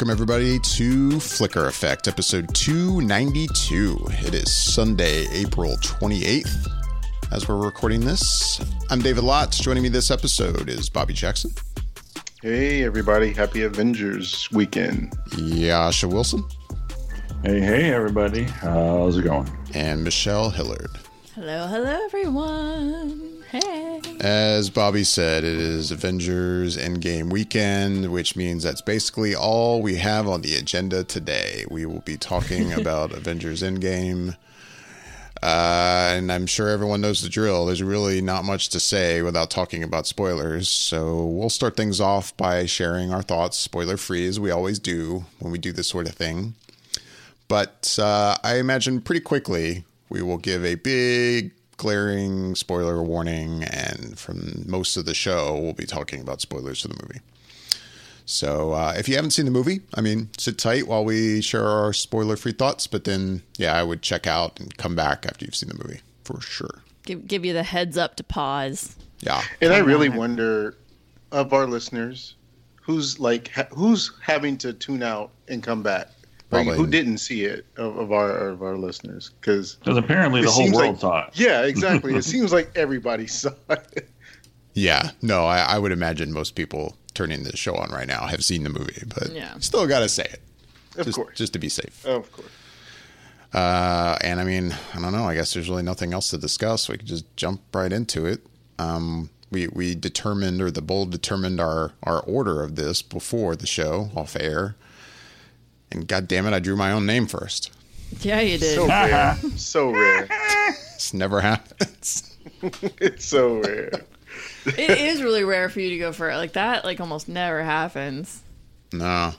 Hello and welcome everybody to Flicker Effect, episode 292. It is Sunday, April 28th as we're recording this. I'm David Lotz. Joining me this episode is Bobby Jackson. Hey everybody, happy Avengers weekend. Yasha Wilson. Hey, hey everybody. Uh, how's it going? And Michelle Hillard. Hello, hello everyone. Hey. As Bobby said, it is Avengers Endgame weekend, which means that's basically all we have on the agenda today. We will be talking about Avengers Endgame. Uh, and I'm sure everyone knows the drill. There's really not much to say without talking about spoilers. So we'll start things off by sharing our thoughts, spoiler free, as we always do when we do this sort of thing. But uh, I imagine pretty quickly we will give a big glaring spoiler warning, and from most of the show, we'll be talking about spoilers for the movie. So uh, if you haven't seen the movie, I mean, sit tight while we share our spoiler-free thoughts. But then, yeah, I would check out and come back after you've seen the movie for sure. Give give you the heads up to pause. Yeah, And I really wonder of our listeners who's like ha- who's having to tune out and come back. Like, Probably. who didn't see it of, of our of our listeners? Because Because apparently the whole world saw it. Yeah, exactly. it seems like everybody saw it. yeah. No, I, I would imagine most people turning the show on right now have seen the movie, but Yeah. still got to say it, Of just, course, just to be safe. of course. Uh, and I mean, I don't know. I guess there's really nothing else to discuss. We could just jump right into it. Um, we we determined, or the bold determined our our order of this before the show off air. And god damn it, I drew my own name first. Yeah, you did. So rare, so rare. This never happens. It's so rare. it is really rare for you to go for it like that. Like almost never happens. No.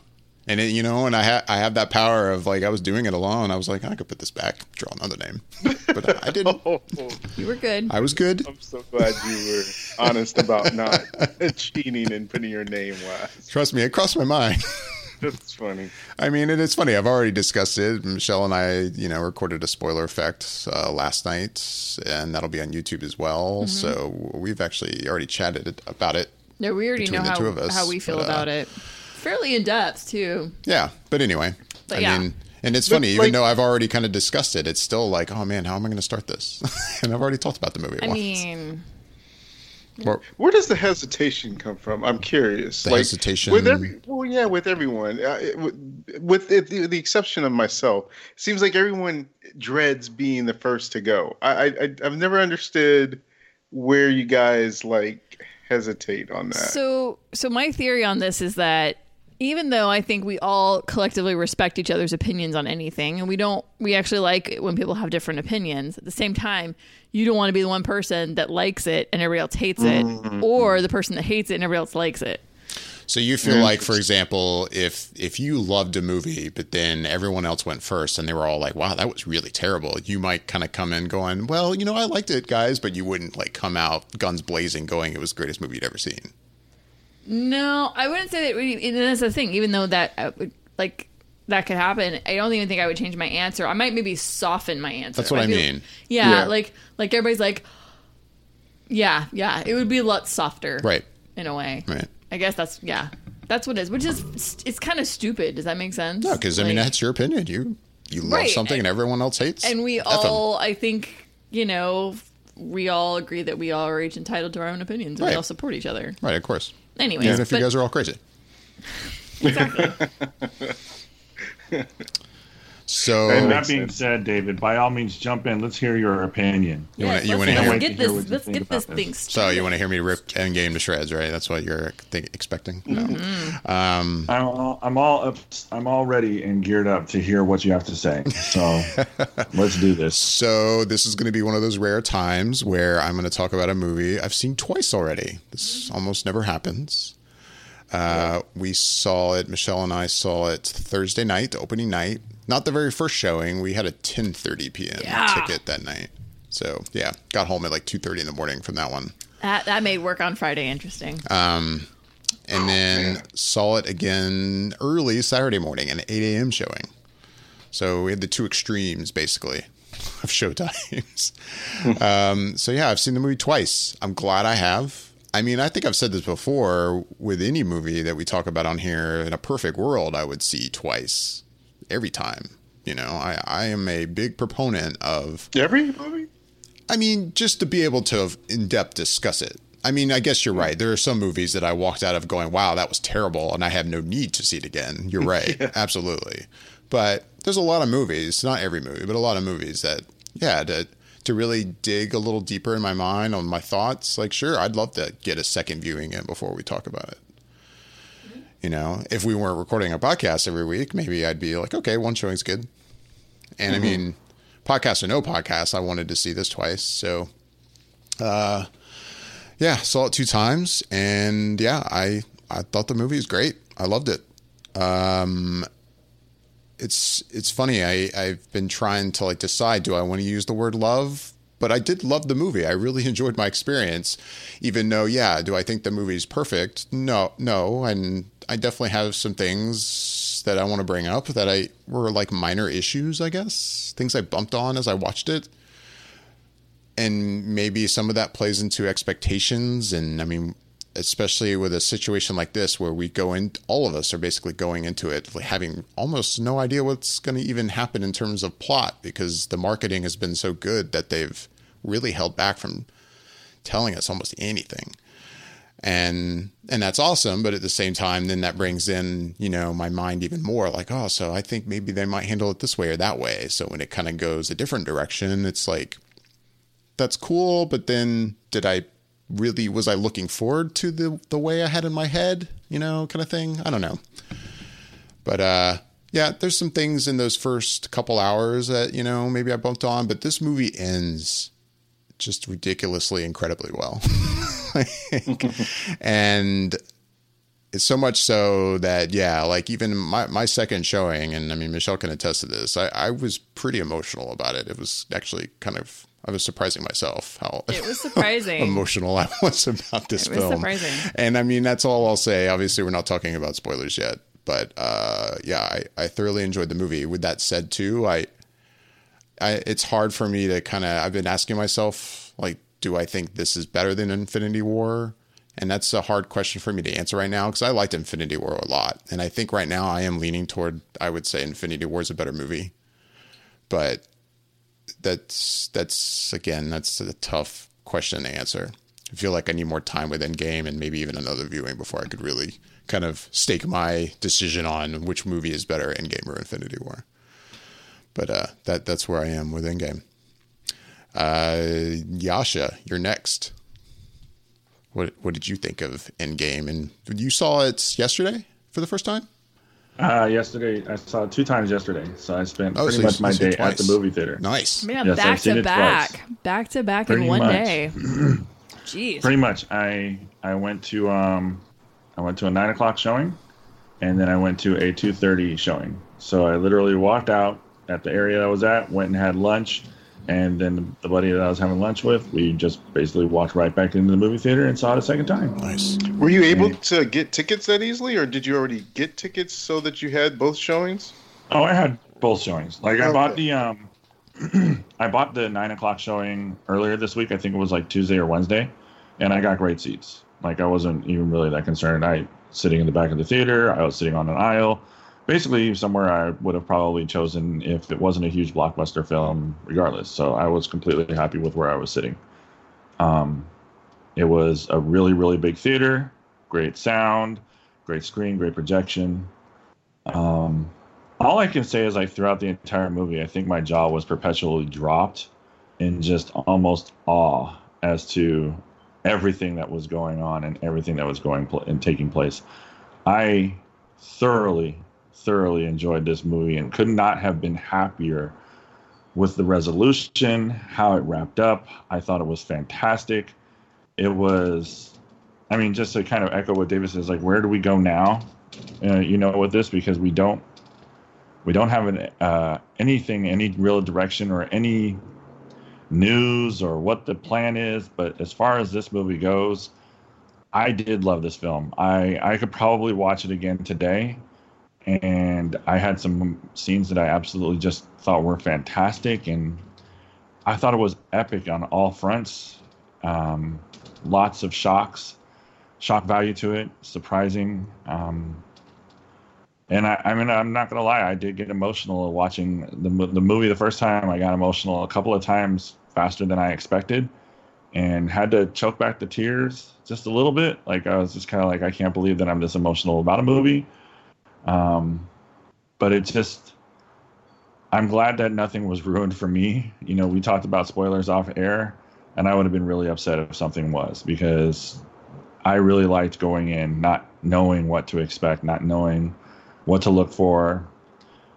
And it, you know, and I ha- I have that power of like I was doing it alone. I was like, I could put this back, draw another name, but I didn't. Oh, You were good. I was good. I'm so glad you were honest about not cheating and putting your name last. Trust me, it crossed my mind. That's funny. I mean, it's funny. I've already discussed it. Michelle and I, you know, recorded a spoiler effect uh, last night, and that'll be on YouTube as well. So we've actually already chatted about it. No, we already know the how two of us, how we feel but, uh, about it. Fairly in depth too. Yeah, but anyway, But I yeah. mean, and it's But, funny. Even like- though I've already kind of discussed it, it's still like, oh man, how am I going to start this? and I've already talked about the movie. I once. mean, Or- Where does the hesitation come from? I'm curious. The hesitation- with every well, yeah, with everyone, uh, with, with the, the, the exception of myself, it seems like everyone dreads being the first to go. I, I I've never understood where you guys like hesitate on that. so so my theory on this is that even though I think we all collectively respect each other's opinions on anything, and we don't, we actually like it when people have different opinions. At the same time, you don't want to be the one person that likes it and everybody else hates it, mm-hmm. or the person that hates it and everybody else likes it. So you feel like, for example, if if you loved a movie, but then everyone else went first, and they were all like, "Wow, that was really terrible," you might kind of come in going, "Well, you know, I liked it, guys," but you wouldn't like come out guns blazing, going, "It was the greatest movie you'd ever seen." No, I wouldn't say that. Really, and that's the thing. Even though that, uh, like, that could happen, I don't even think I would change my answer. I might maybe soften my answer. That's what I feel- mean. Yeah, Yeah. like, like everybody's like, yeah, yeah. It would be a lot softer, Right. In a way, Right. I guess that's yeah, that's what it is. Which is it's kind of stupid. Does that make sense? No, because I mean that's your opinion. You you love Right, something, and everyone else hates. and we F 'em. all, I think, you know, we all agree that we all are each entitled to our own opinions, and Right. we all support each other. right, of course. Anyways, Even if but, you guys are all crazy. exactly. So And that being sense. said, David, by all means, jump in. Let's hear your opinion. You Yes, you wanna hear let's get to hear this. Let's get this about thing. so you want to hear me rip Endgame to shreds, right? That's what you're think, expecting. No. Mm-hmm. Um, I'm all, I'm all up, I'm all ready and geared up to hear what you have to say. So let's do this. So this is going to be one of those rare times where I'm going to talk about a movie I've seen twice already. This almost never happens. Uh, we saw it. Michelle and I saw it Thursday night, opening night. Not the very first showing. We had a 10:30 p.m. Yeah. ticket that night. So yeah, got home at like 2:30 in the morning from that one. That that made work on Friday interesting. and then saw it again early Saturday morning, an 8 a.m. showing. So we had the two extremes basically of show times. um, so yeah, I've seen the movie twice. I'm glad I have. I mean, I think I've said this before with any movie that we talk about on here. In a perfect world, I would see twice every time. You know, I, I am a big proponent of Every movie? I mean, just to be able to in depth discuss it. I mean, I guess you're right. There are some movies that I walked out of going, wow, that was terrible, and I have no need to see it again. You're right. Absolutely. But there's a lot of movies, not every movie, but a lot of movies that, yeah, to, to really dig a little deeper in my mind on my thoughts, like, sure, I'd love to get a second viewing in before we talk about it. You know, if we weren't recording a podcast every week, maybe I'd be like, okay, one showing's good. And I mean, podcast or no podcast, I wanted to see this twice. So, uh, yeah, saw it two times, and yeah, I I thought the movie was great. I loved it. Um, it's it's funny. I I've been trying to like decide do I want to use the word love, but I did love the movie. I really enjoyed my experience, even though yeah, do I think the movie's perfect? No, no, and I definitely have some things that I want to bring up that I were like minor issues, I guess, things I bumped on as I watched it. And maybe some of that plays into expectations and i mean especially with a situation like this where we go in all of us are basically going into it having almost no idea what's going to even happen in terms of plot because the marketing has been so good that they've really held back from telling us almost anything and and that's awesome but at the same time then that brings in you know my mind even more like oh so i think maybe they might handle it this way or that way so when it kind of goes a different direction it's like that's cool, but then did I really was I looking forward to the the way I had in my head, you know, kind of thing? I don't know. But uh yeah, there's some things in those first couple hours that, you know, maybe I bumped on, but this movie ends just ridiculously incredibly well. and it's so much so that yeah, like even my, my second showing, and I mean Michelle can attest to this, I, I was pretty emotional about it. It was actually kind of I was surprising myself how it was surprising emotional I was about this it film. Surprising. And I mean that's all I'll say. Obviously, we're not talking about spoilers yet, but uh, yeah, I, I thoroughly enjoyed the movie. With that said, too, I, I it's hard for me to kind of. I've been asking myself like, do I think this is better than Infinity War? And that's a hard question for me to answer right now because I liked Infinity War a lot, and I think right now I am leaning toward. I would say Infinity War is a better movie, but that's that's again that's a tough question to answer. I feel like I need more time with Endgame and maybe even another viewing before I could really kind of stake my decision on which movie is better, Endgame or Infinity War. But uh, that that's where I am with Endgame. Uh, Yasha, you're next. What what did you think of Endgame? And you saw it yesterday for the first time? Uh, yesterday, I saw it two times yesterday, so I spent Oh, pretty so much my day it at the movie theater. Nice. Man, Yes, I've back seen to back, twice. back to back in one much. day. Jeez. Pretty much, I I went to um, I went to a nine o'clock showing, and then I went to a two thirty showing. So I literally walked out at the area I was at, went and had lunch, and then the buddy that I was having lunch with, we just basically walked right back into the movie theater and saw it a second time. Nice. Were you able to get tickets that easily, or did you already get tickets so that you had both showings? Oh, I had both showings. Like I Okay. bought the um, I bought the nine o'clock showing earlier this week. I think it was like Tuesday or Wednesday, and I got great seats. Like I wasn't even really that concerned. I sitting in the back of the theater. I was sitting on an aisle, basically somewhere I would have probably chosen if it wasn't a huge blockbuster film, regardless. So I was completely happy with where I was sitting. Um, it was a really really big theater, great sound, great screen, great projection. Um, all I can say is like throughout the entire movie, I think my jaw was perpetually dropped in just almost awe as to everything that was going on and everything that was going pl- and taking place. I thoroughly, thoroughly enjoyed this movie and could not have been happier with the resolution, how it wrapped up. I thought it was fantastic. It was, I mean, just to kind of echo what David says, like, where do we go now? Uh, you know, with this because we don't we don't have an, uh, anything, any real direction or any news or what the plan is. But as far as this movie goes, I did love this film. I I could probably watch it again today, and I had some scenes that I absolutely just thought were fantastic, and I thought it was epic on all fronts. Um, lots of shocks, shock value to it, surprising. Um, and I, I mean, I'm not gonna lie, I did get emotional watching the the movie the first time. I got emotional a couple of times faster than I expected, and had to choke back the tears just a little bit. Like I was just kind of like, I can't believe that I'm this emotional about a movie. Um, but it just, I'm glad that nothing was ruined for me. You know, we talked about spoilers off air, and I would have been really upset if something was because I really liked going in not knowing what to expect, not knowing what to look for.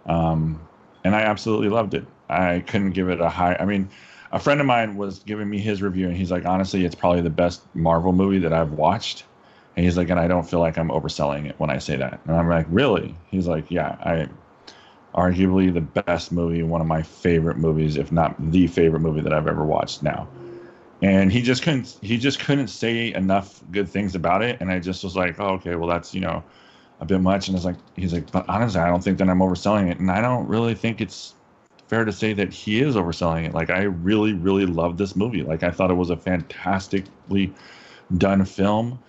Um, and I absolutely loved it. I couldn't give it a high. I mean, a friend of mine was giving me his review, and he's like, honestly, it's probably the best Marvel movie that I've watched. And he's like, and I don't feel like I'm overselling it when I say that. And I'm like, really? He's like, yeah, I arguably the best movie, one of my favorite movies, if not the favorite movie that I've ever watched now. And he just couldn't he just couldn't say enough good things about it. And I just was like, oh, okay, well that's, you know, a bit much. And it's like he's like, but honestly, I don't think that I'm overselling it. And I don't really think it's fair to say that he is overselling it. Like I really, really loved this movie. Like I thought it was a fantastically done film.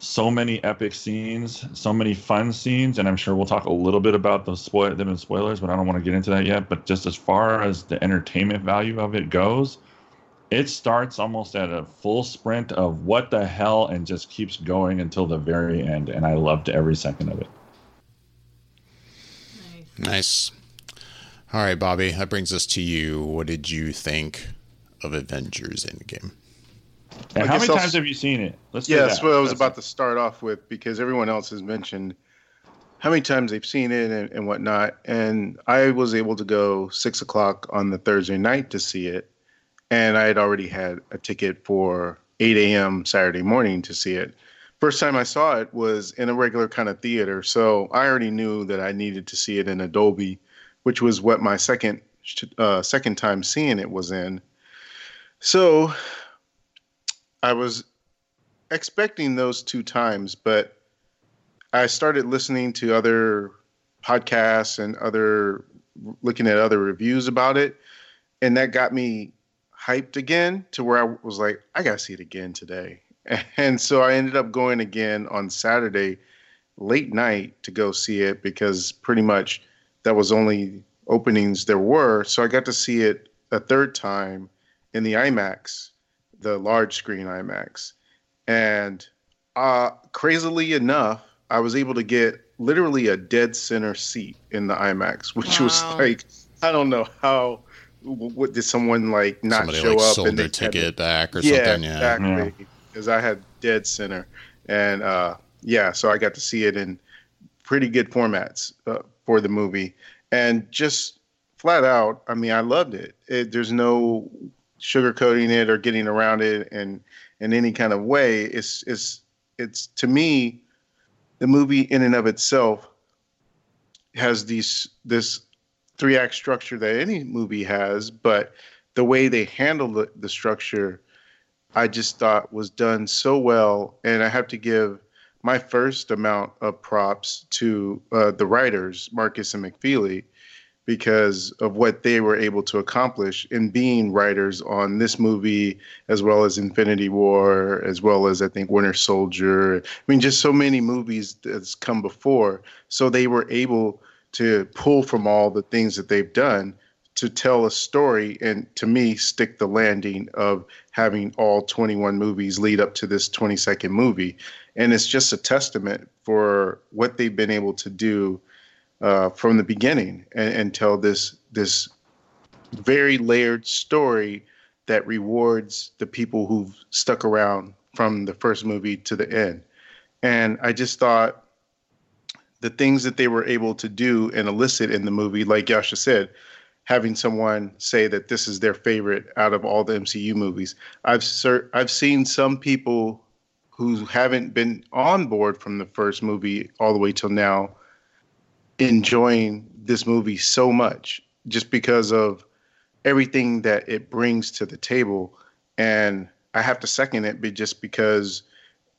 So many epic scenes, so many fun scenes, and I'm sure we'll talk a little bit about the spoil them in spoilers, but I don't want to get into that yet. But just as far as the entertainment value of it goes, it starts almost at a full sprint of what the hell and just keeps going until the very end, and I loved every second of it. Nice. All right, Bobby, that brings us to you. What did you think of Avengers Endgame? And how many I'll, times have you seen it? Let's yeah, that's what I was that's about it. to start off with because everyone else has mentioned how many times they've seen it and, and whatnot. And I was able to go six o'clock on the Thursday night to see it. And I had already had a ticket for 8 a.m. Saturday morning to see it. First time I saw it was in a regular kind of theater. So I already knew that I needed to see it in Dolby, which was what my second uh, second time seeing it was in. So I was expecting those two times, but I started listening to other podcasts and other looking at other reviews about it, and that got me hyped again to where I was like, I gotta see it again today. And so I ended up going again on Saturday late night to go see it because pretty much that was only openings there were. So I got to see it a third time in the IMAX, the large screen IMAX. And uh, crazily enough, I was able to get literally a dead center seat in the IMAX, which wow. was like, I don't know how. What did someone like not Somebody, show like, up sold and their ticket back or yeah, something? Yeah, exactly. Because yeah. I had dead center, and uh, yeah, so I got to see it in pretty good formats uh, for the movie and just flat out, I mean, I loved it. it there's no sugarcoating it or getting around it and in any kind of way. It's it's it's to me, the movie in and of itself has these this three act structure that any movie has, but the way they handle the, the structure, I just thought was done so well. And I have to give my first amount of props to uh, the writers, Markus and McFeely, because of what they were able to accomplish in being writers on this movie, as well as Infinity War, as well as I think Winter Soldier. I mean, just so many movies that's come before. So they were able to pull from all the things that they've done to tell a story and to me stick the landing of having all 21 movies lead up to this 22nd movie and it's just a testament for what they've been able to do uh, from the beginning and, and tell this this very layered story that rewards the people who've stuck around from the first movie to the end and i just thought the things that they were able to do and elicit in the movie like yasha said having someone say that this is their favorite out of all the MCU movies. I've ser- I've seen some people who haven't been on board from the first movie all the way till now enjoying this movie so much just because of everything that it brings to the table and I have to second it but just because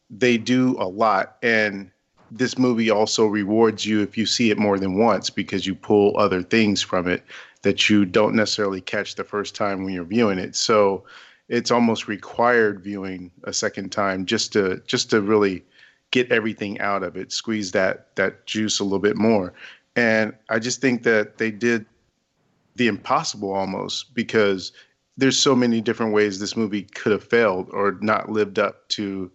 they do a lot and this movie also rewards you if you see it more than once because you pull other things from it that you don't necessarily catch the first time when you're viewing it. So it's almost required viewing a second time just to just to really get everything out of it, squeeze that that juice a little bit more. And I just think that they did the impossible almost because there's so many different ways this movie could have failed or not lived up to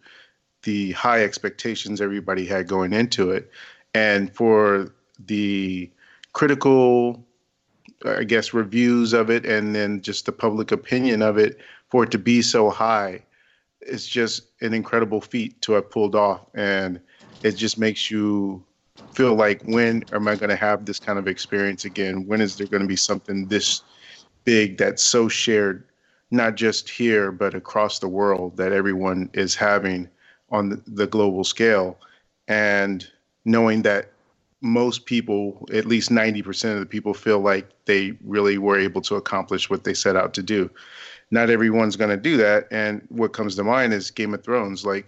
the high expectations everybody had going into it. And for the critical, I guess, reviews of it and then just the public opinion of it for it to be so high, it's just an incredible feat to have pulled off. And it just makes you feel like when am I going to have this kind of experience again? When is there going to be something this big that's so shared, not just here, but across the world that everyone is having on the, global scale? And knowing that most people, at least 90% of the people, feel like they really were able to accomplish what they set out to do. Not everyone's going to do that. And what comes to mind is Game of Thrones. Like,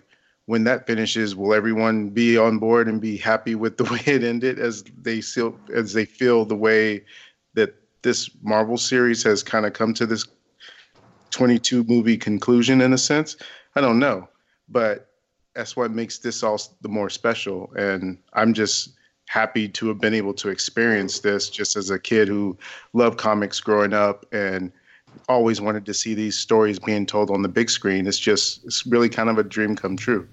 when that finishes, will everyone be on board and be happy with the way it ended as they feel as they feel the way that this Marvel series has kind of come to this 22 movie conclusion in a sense? I don't know, but that's what makes this all the more special. And I'm just happy to have been able to experience this just as a kid who loved comics growing up and always wanted to see these stories being told on the big screen. It's just, it's really kind of a dream come true.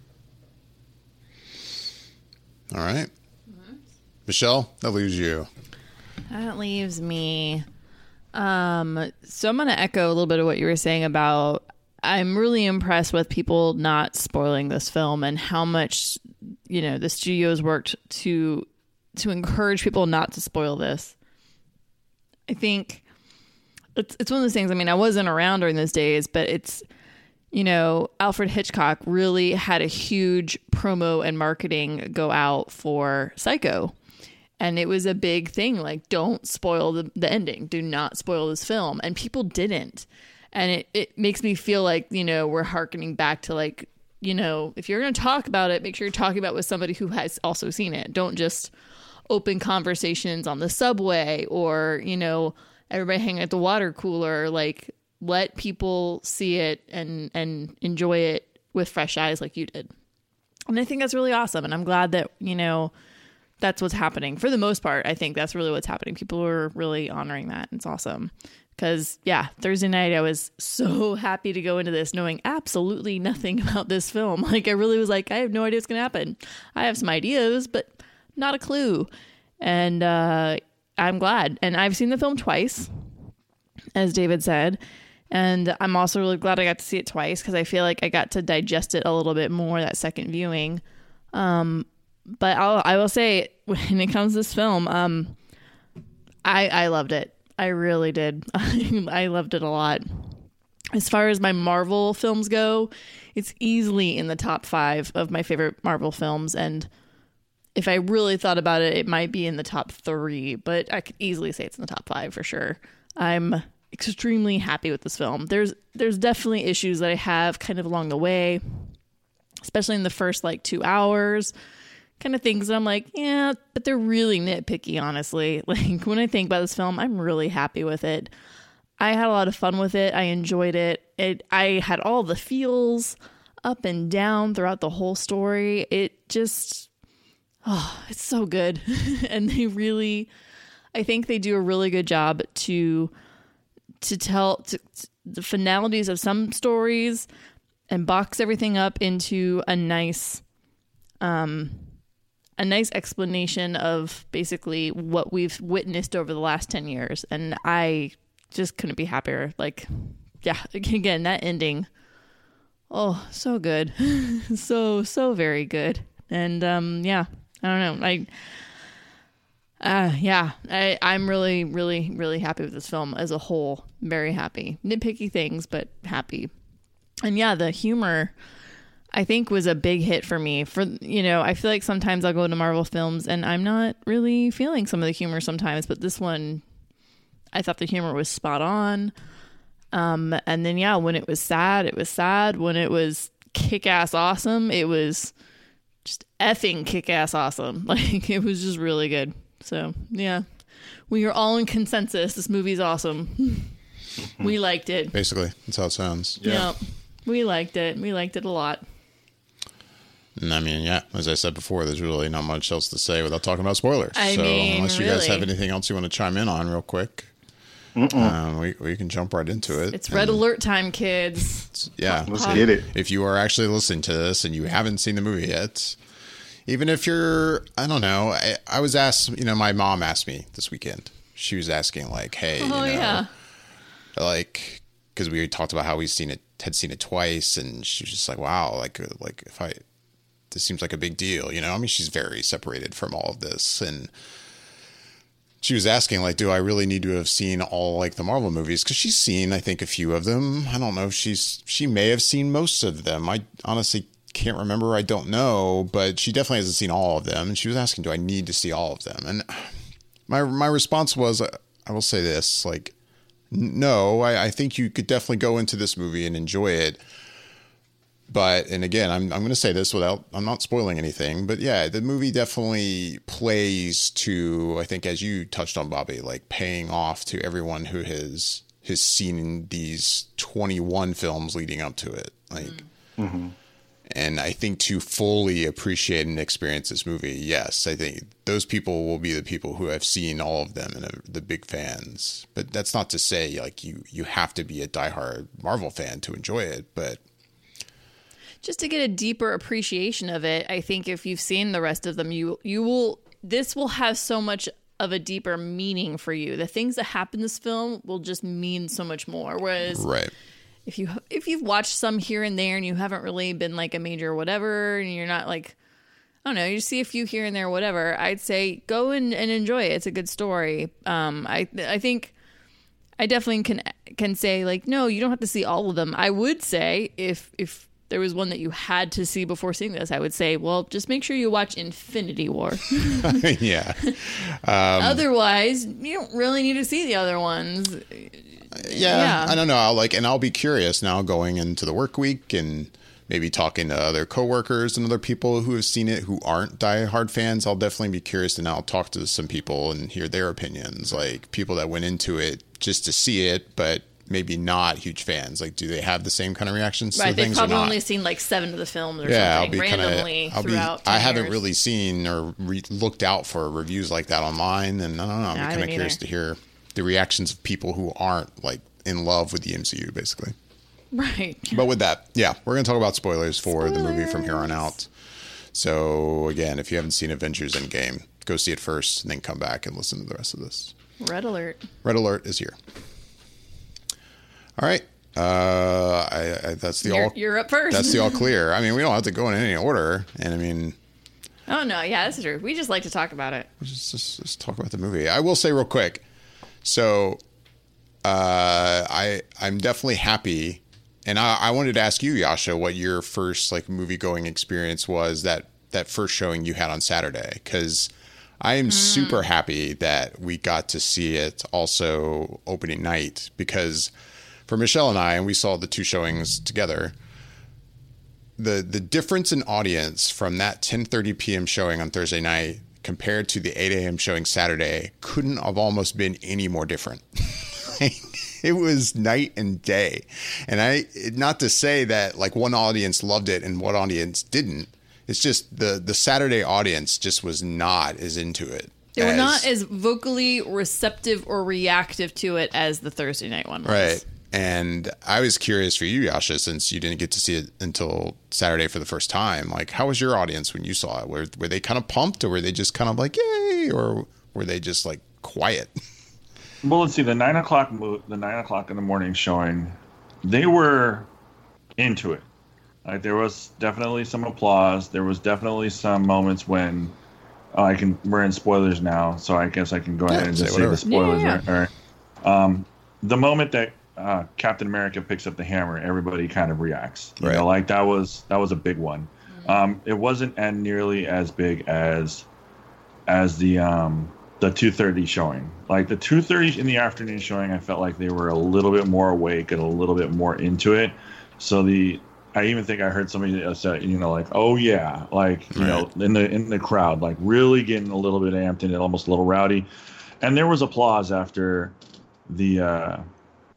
All right. Michelle, that leaves you. That leaves me. Um, so I'm going to echo a little bit of what you were saying about. I'm really impressed with people not spoiling this film and how much you know the studios worked to to encourage people not to spoil this. I think it's it's one of those things. I mean, I wasn't around during those days, but it's you know, Alfred Hitchcock really had a huge promo and marketing go out for Psycho. And it was a big thing like, don't spoil the, the ending. Do not spoil this film. And people didn't. And it, it makes me feel like, you know, we're harkening back to like, you know, if you're going to talk about it, make sure you're talking about with somebody who has also seen it. Don't just open conversations on the subway or, you know, everybody hanging at the water cooler. Like, let people see it and and enjoy it with fresh eyes like you did. And I think that's really awesome and I'm glad that, you know, that's what's happening. For the most part, I think that's really what's happening. People are really honoring that. It's awesome. Cuz yeah, Thursday night I was so happy to go into this knowing absolutely nothing about this film. Like I really was like I have no idea what's going to happen. I have some ideas, but not a clue. And uh I'm glad. And I've seen the film twice as David said and I'm also really glad I got to see it twice because I feel like I got to digest it a little bit more that second viewing. Um, but I'll, I will say, when it comes to this film, um, I, I loved it. I really did. I loved it a lot. As far as my Marvel films go, it's easily in the top five of my favorite Marvel films. And if I really thought about it, it might be in the top three, but I could easily say it's in the top five for sure. I'm extremely happy with this film. There's there's definitely issues that I have kind of along the way, especially in the first like 2 hours. Kind of things that I'm like, yeah, but they're really nitpicky honestly. Like when I think about this film, I'm really happy with it. I had a lot of fun with it. I enjoyed it. It I had all the feels up and down throughout the whole story. It just oh, it's so good. and they really I think they do a really good job to to tell to, to the finalities of some stories and box everything up into a nice um a nice explanation of basically what we've witnessed over the last 10 years. And i just couldn't be happier. Like yeah again that ending. Oh so good. So so very good. And um yeah i don't know i uh, yeah, I, I'm really, really, really happy with this film as a whole. Very happy. Nitpicky things, but happy. And yeah, the humor, I think, was a big hit for me. For you know, I feel like sometimes I'll go to Marvel films and I'm not really feeling some of the humor sometimes, but this one, I thought the humor was spot on. Um, and then yeah, when it was sad, it was sad. When it was kick ass awesome, it was just effing kick ass awesome. Like it was just really good. So yeah, we are all in consensus. This movie's awesome. Mm-hmm. we liked it. Basically, that's how it sounds. Yeah. We liked it. We liked it a lot. And I mean, yeah, as I said before, there's really not much else to say without talking about spoilers. I so mean, unless you guys have anything else you want to chime in on real quick, um, we, we can jump right into it. It's red And alert time, kids. Yeah. Let's Pop- get it. If you are actually listening to this and you haven't seen the movie yet, even if you're, I don't know, I, I was asked, you know, my mom asked me this weekend. She was asking, like, hey, you Oh know, yeah. like because we talked about how we've seen it had seen it twice and she was just like wow like uh, like if i this seems like a big deal you know i mean she's very separated from all of this and she was asking like do i really need to have seen all like the marvel movies? Because she's seen i think a few of them. I don't know if she's she may have seen most of them. I honestly can't remember. I don't know but she definitely hasn't seen all of them. And she was asking do i need to see all of them? And my my response was uh, i will say this like no, I, I think you could definitely go into this movie and enjoy it. But and again, I'm I'm going to say this without I'm not spoiling anything, but yeah, the movie definitely plays to I think as you touched on Bobby, like paying off to everyone who has has seen these 21 films leading up to it. Like mm-hmm. Mm-hmm. and I think to fully appreciate and experience this movie, yes, I think those people will be the people who have seen all of them and are the big fans. But that's not to say like you you have to be a diehard Marvel fan to enjoy it. But just to get a deeper appreciation of it, I think if you've seen the rest of them, you you will this will have so much of a deeper meaning for you. The things that happen in this film will just mean so much more. Whereas right, if you if you've watched some here and there and you haven't really been like a major whatever and you're not like I don't know, you see a few here and there, whatever. I'd say go and, and enjoy it. It's a good story. Um, I I think I definitely can can say like no, you don't have to see all of them. I would say if if there was one that you had to see before seeing this, I would say, well, just make sure you watch Infinity War. yeah, um, Otherwise, you don't really need to see the other ones. yeah, Yeah. I don't know. I'll like, and I'll be curious now going into the work week and maybe talking to other coworkers and other people who have seen it who aren't diehard fans. I'll definitely be curious to now talk to some people and hear their opinions, like people that went into it just to see it, but maybe not huge fans. Like, do they have the same kind of reactions Right, to they've things probably or not? only seen like seven of the films or yeah, I'll something be kind of. randomly I'll be. throughout. I 10 haven't years. really seen or re- looked out for reviews like that online, and I don't know. I'm I kind of curious either. to hear the reactions of people who aren't like in love with the MCU, basically. right. But with that, yeah, we're going to talk about spoilers for the movie from here on out. So again, if you haven't seen Avengers Endgame, go see it first and then come back and listen to the rest of this. Red alert. Red alert is here. All right. Uh, I, I that's the You're, all. you're up first. That's the all clear. I mean, we don't have to go in any order, and I mean, oh no, yeah, that's true. We just like to talk about it. just, just, just talk about the movie. I will say real quick. So, uh, I I'm definitely happy, and I, I wanted to ask you, Yasha, what your first like movie going experience was that that first showing you had on Saturday, because I am super happy that we got to see it also opening night because for Michelle and I, and we saw the two showings together the the difference in audience from that 10:30 p.m. showing on Thursday night compared to the 8 a.m. showing Saturday couldn't have almost been any more different. it was night and day, and I not to say that like one audience loved it and one audience didn't. It's just the the Saturday audience just was not as into it. They were as- not as vocally receptive or reactive to it as the Thursday night one was. Right. And I was curious for you, Yasha, since you didn't get to see it until Saturday for the first time. Like, how was your audience when you saw it? Were were they kind of pumped, or were they just kind of like, "Yay," or were they just like quiet? Well, let's see. The nine o'clock mo- the nine o'clock in the morning showing, they were into it. Like there was definitely some applause. There was definitely some moments when oh, I can. We're in spoilers now, so I guess I can go ahead and say just say the spoilers. Yeah, All right. all right. Um, the moment that uh, Captain America picks up the hammer, everybody kind of reacts. You Right. know, like that was that was a big one. Um, it wasn't and nearly as big as as the um the 2:30 showing. Like the 2:30 in the afternoon showing, I felt like they were a little bit more awake and a little bit more into it. So the I even think I heard somebody say, you know, like, oh yeah, like you know, in the in the crowd, like really getting a little bit amped and almost a little rowdy. And there was applause after the uh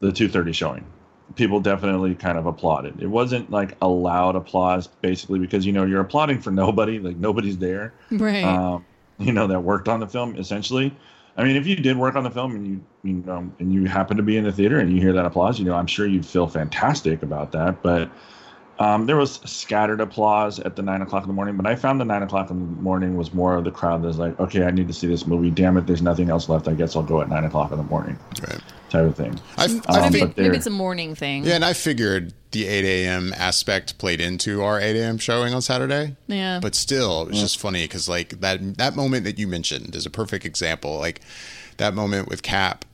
the the 2:30 showing. People definitely kind of applauded. It wasn't like a loud applause, basically, because you know you're applauding for nobody, like nobody's there, Right. um, you know, that worked on the film. Essentially, I mean, if you did work on the film and you you know and you happen to be in the theater and you hear that applause, you know, I'm sure you'd feel fantastic about that. But um, there was scattered applause at the nine o'clock in the morning, but I found the nine o'clock in the morning was more of the crowd that's like, okay, I need to see this movie. Damn it, there's nothing else left. I guess I'll go at nine o'clock in the morning, Right. type of thing. I, I Um, think, maybe, maybe it's a morning thing. yeah, and I figured the 8 a.m. aspect played into our 8 a.m. showing on Saturday. Yeah. But still, it was just funny because like that that moment that you mentioned is a perfect example. Like that moment with Cap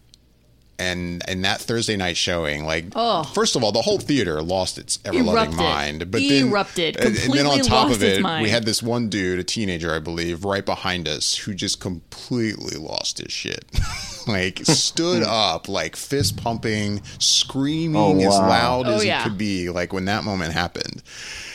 and and that Thursday night showing. Like, Oh. first of all, the whole theater lost its ever loving mind. But then, Erupted. and, and then on Completely top lost of it, mind. we had this one dude, a teenager, I believe, right behind us, who just completely lost his shit. like stood hmm. up, like fist pumping, screaming Oh, as loud Oh, as yeah. he could be. Like when that moment happened.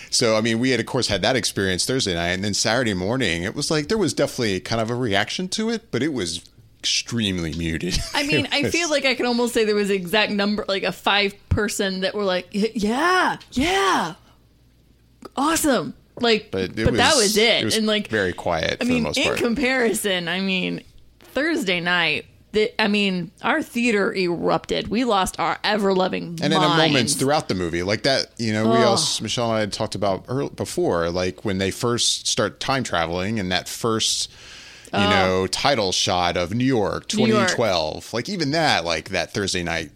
So I mean, we had of course had that experience Thursday night, and then Saturday morning, it was like there was definitely kind of a reaction to it, but it was extremely muted. I mean, It I feel like I can almost say there was an exact number, like a five person that were like, yeah, yeah, awesome. Like, but, but, it that was it. was and like, very quiet I for mean, the most in part. comparison, I mean, Thursday night, I mean, our theater erupted. We lost our ever loving and in moments throughout the movie, like that, you know, we Oh. also Michelle and I had talked about before, like when they first start time traveling and that first, you know, title shot of New York, Oh. New York. 2012, like even that, like that Thursday night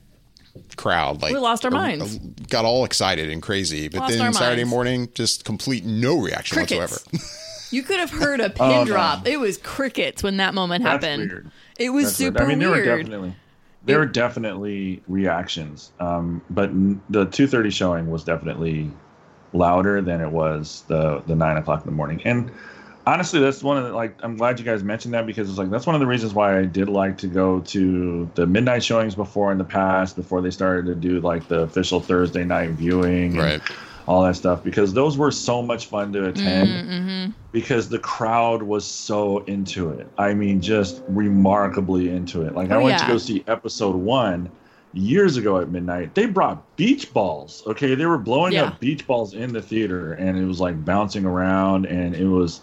crowd, like We lost our minds. got all excited and crazy, but Lost then Saturday minds. morning, just complete no reaction Crickets. whatsoever. You could have heard a pin Oh, no. drop. It was crickets when that moment That's happened. weird. It was That's weird. super I mean, there weird. were definitely there were definitely reactions, um, but n- the two thirty showing was definitely louder than it was the the nine o'clock in the morning. And honestly, that's one of the like I'm glad you guys mentioned that because it's like that's one of the reasons why I did like to go to the midnight showings before in the past before they started to do like the official Thursday night viewing, and Right. All that stuff because those were so much fun to attend Mm-hmm. because the crowd was so into it. I mean, just remarkably into it. Like I Oh, went to go see episode one years ago at midnight. They brought beach balls. Okay, they were blowing Yeah. up beach balls in the theater, and it was like bouncing around, and it was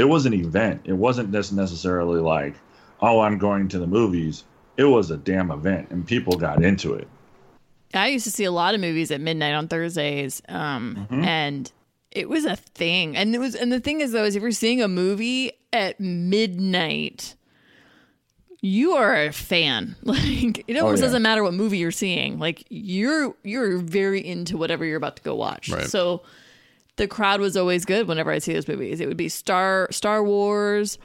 it was an event. It wasn't just necessarily like, oh, I'm going to the movies. It was a damn event, and people got into it. I used to see a lot of movies at midnight on Thursdays, um, and it was a thing. And it was, and the thing is, though, is if you're seeing a movie at midnight, you are a fan. Like it almost yeah. doesn't matter what movie you're seeing. Like you're you're very into whatever you're about to go watch. Right. So the crowd was always good whenever I'd see those movies. It would be Star Star Wars,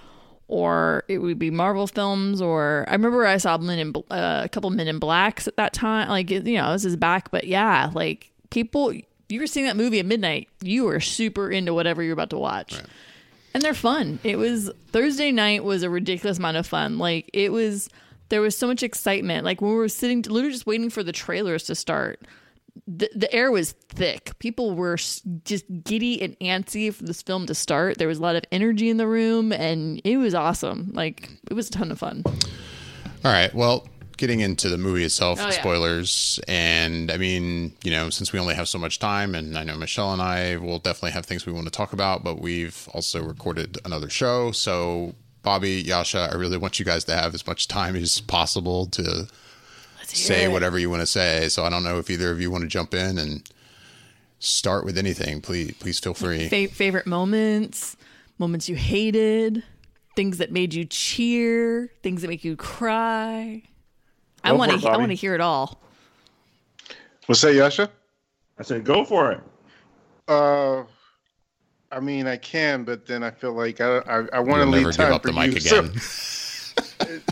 or it would be Marvel films, or I remember I saw Men in uh, a couple Men in Blacks at that time. Like you know, this is back, but yeah, like people, you were seeing that movie at midnight. You were super into whatever you're about to watch, and they're fun. It was Thursday night was a ridiculous amount of fun. Like it was, there was so much excitement. Like when we were sitting, literally just waiting for the trailers to start the, the air was thick. People were just giddy and antsy for this film to start. There was a lot of energy in the room, and it was awesome. Like it was a ton of fun. All right. Well, getting into the movie itself, Oh, yeah. spoilers, and I mean, you know, since we only have so much time, and I know Michelle and I will definitely have things we want to talk about, but we've also recorded another show. So, Bobby, Yasha, I really want you guys to have as much time as possible to say it. whatever you want to say. So, I don't know if either of you want to jump in and start with anything. Please, please feel free. Fa- favorite moments, moments you hated, things that made you cheer, things that make you cry. I want to. I want to hear it all. What's that, Yasha? I said, go for it. Uh, I mean, I can, but then I feel like I I, I want to You'll leave never time give up for the mic you. So- again.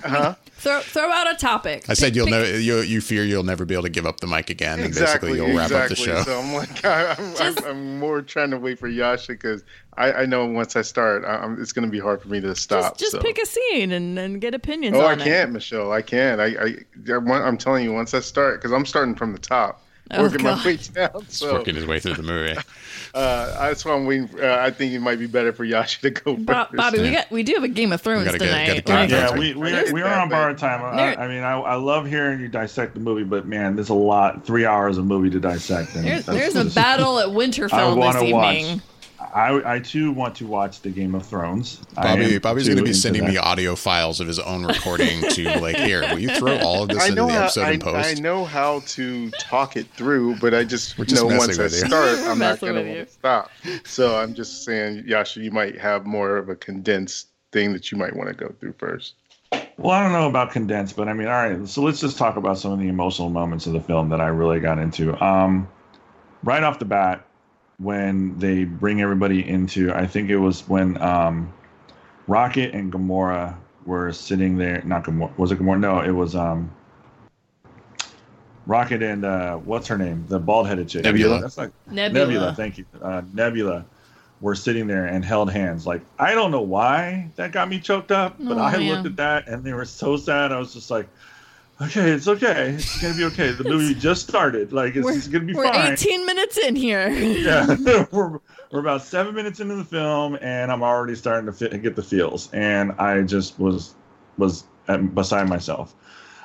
huh? Throw throw out a topic. I said you'll pick- never. You, you fear you'll never be able to give up the mic again, and Exactly. basically you'll wrap exactly. up the show. So I'm like, I, I'm, Just- I'm, I'm more trying to wait for Yasha because I, I know once I start, I, I'm, it's going to be hard for me to stop. Just, just so. pick a scene and, and get opinions Oh, I on it. can't, Michelle. I can't. I, I, I I'm telling you, once I start, because I'm starting from the top. Oh, working my way down. So working his way through the movie. uh, that's why I'm waiting. For, uh, I think it might be better for Yasha to go Bo- first. Bobby, we got we do have a Game of Thrones gotta get- tonight. get right? Yeah, Yeah, we we we are on borrowed time. I, I mean, I, I love hearing you dissect the movie, but man, there's a lot, three hours of movie to dissect. There's, there's a battle at Winterfell this evening. watch. Evening. I, I too want to watch the Game of Thrones. I Bobby Bobby's going to be sending that. me audio files of his own recording to like here. Will you throw all of this I into know the how episode I, and post? I know how to talk it through, but I just, just know messing once I you. start, I'm not going to with you. want to stop. So I'm just saying, Yasha, you might have more of a condensed thing that you might want to go through first. Well, I don't know about condensed, but I mean, all right. So let's just talk about some of the emotional moments of the film that I really got into. Um, right off the bat, when they bring everybody into, I think it was when um, Rocket and Gamora were sitting there. Not Gamora. Was it Gamora? No, it was um, Rocket and uh, what's her name? The bald-headed chick. Nebula. That's like Nebula. Nebula, thank you. Uh, Nebula were sitting there and held hands. Like I don't know why that got me choked up, but Oh, I man. looked at that and they were so sad. I was just like, okay, it's okay. It's gonna be okay. The movie just started. Like it's, it's gonna be we're fine. 18 minutes in here. Yeah, we're we're about seven minutes into the film and I'm already starting to fit, get the feels, and I just was was beside myself.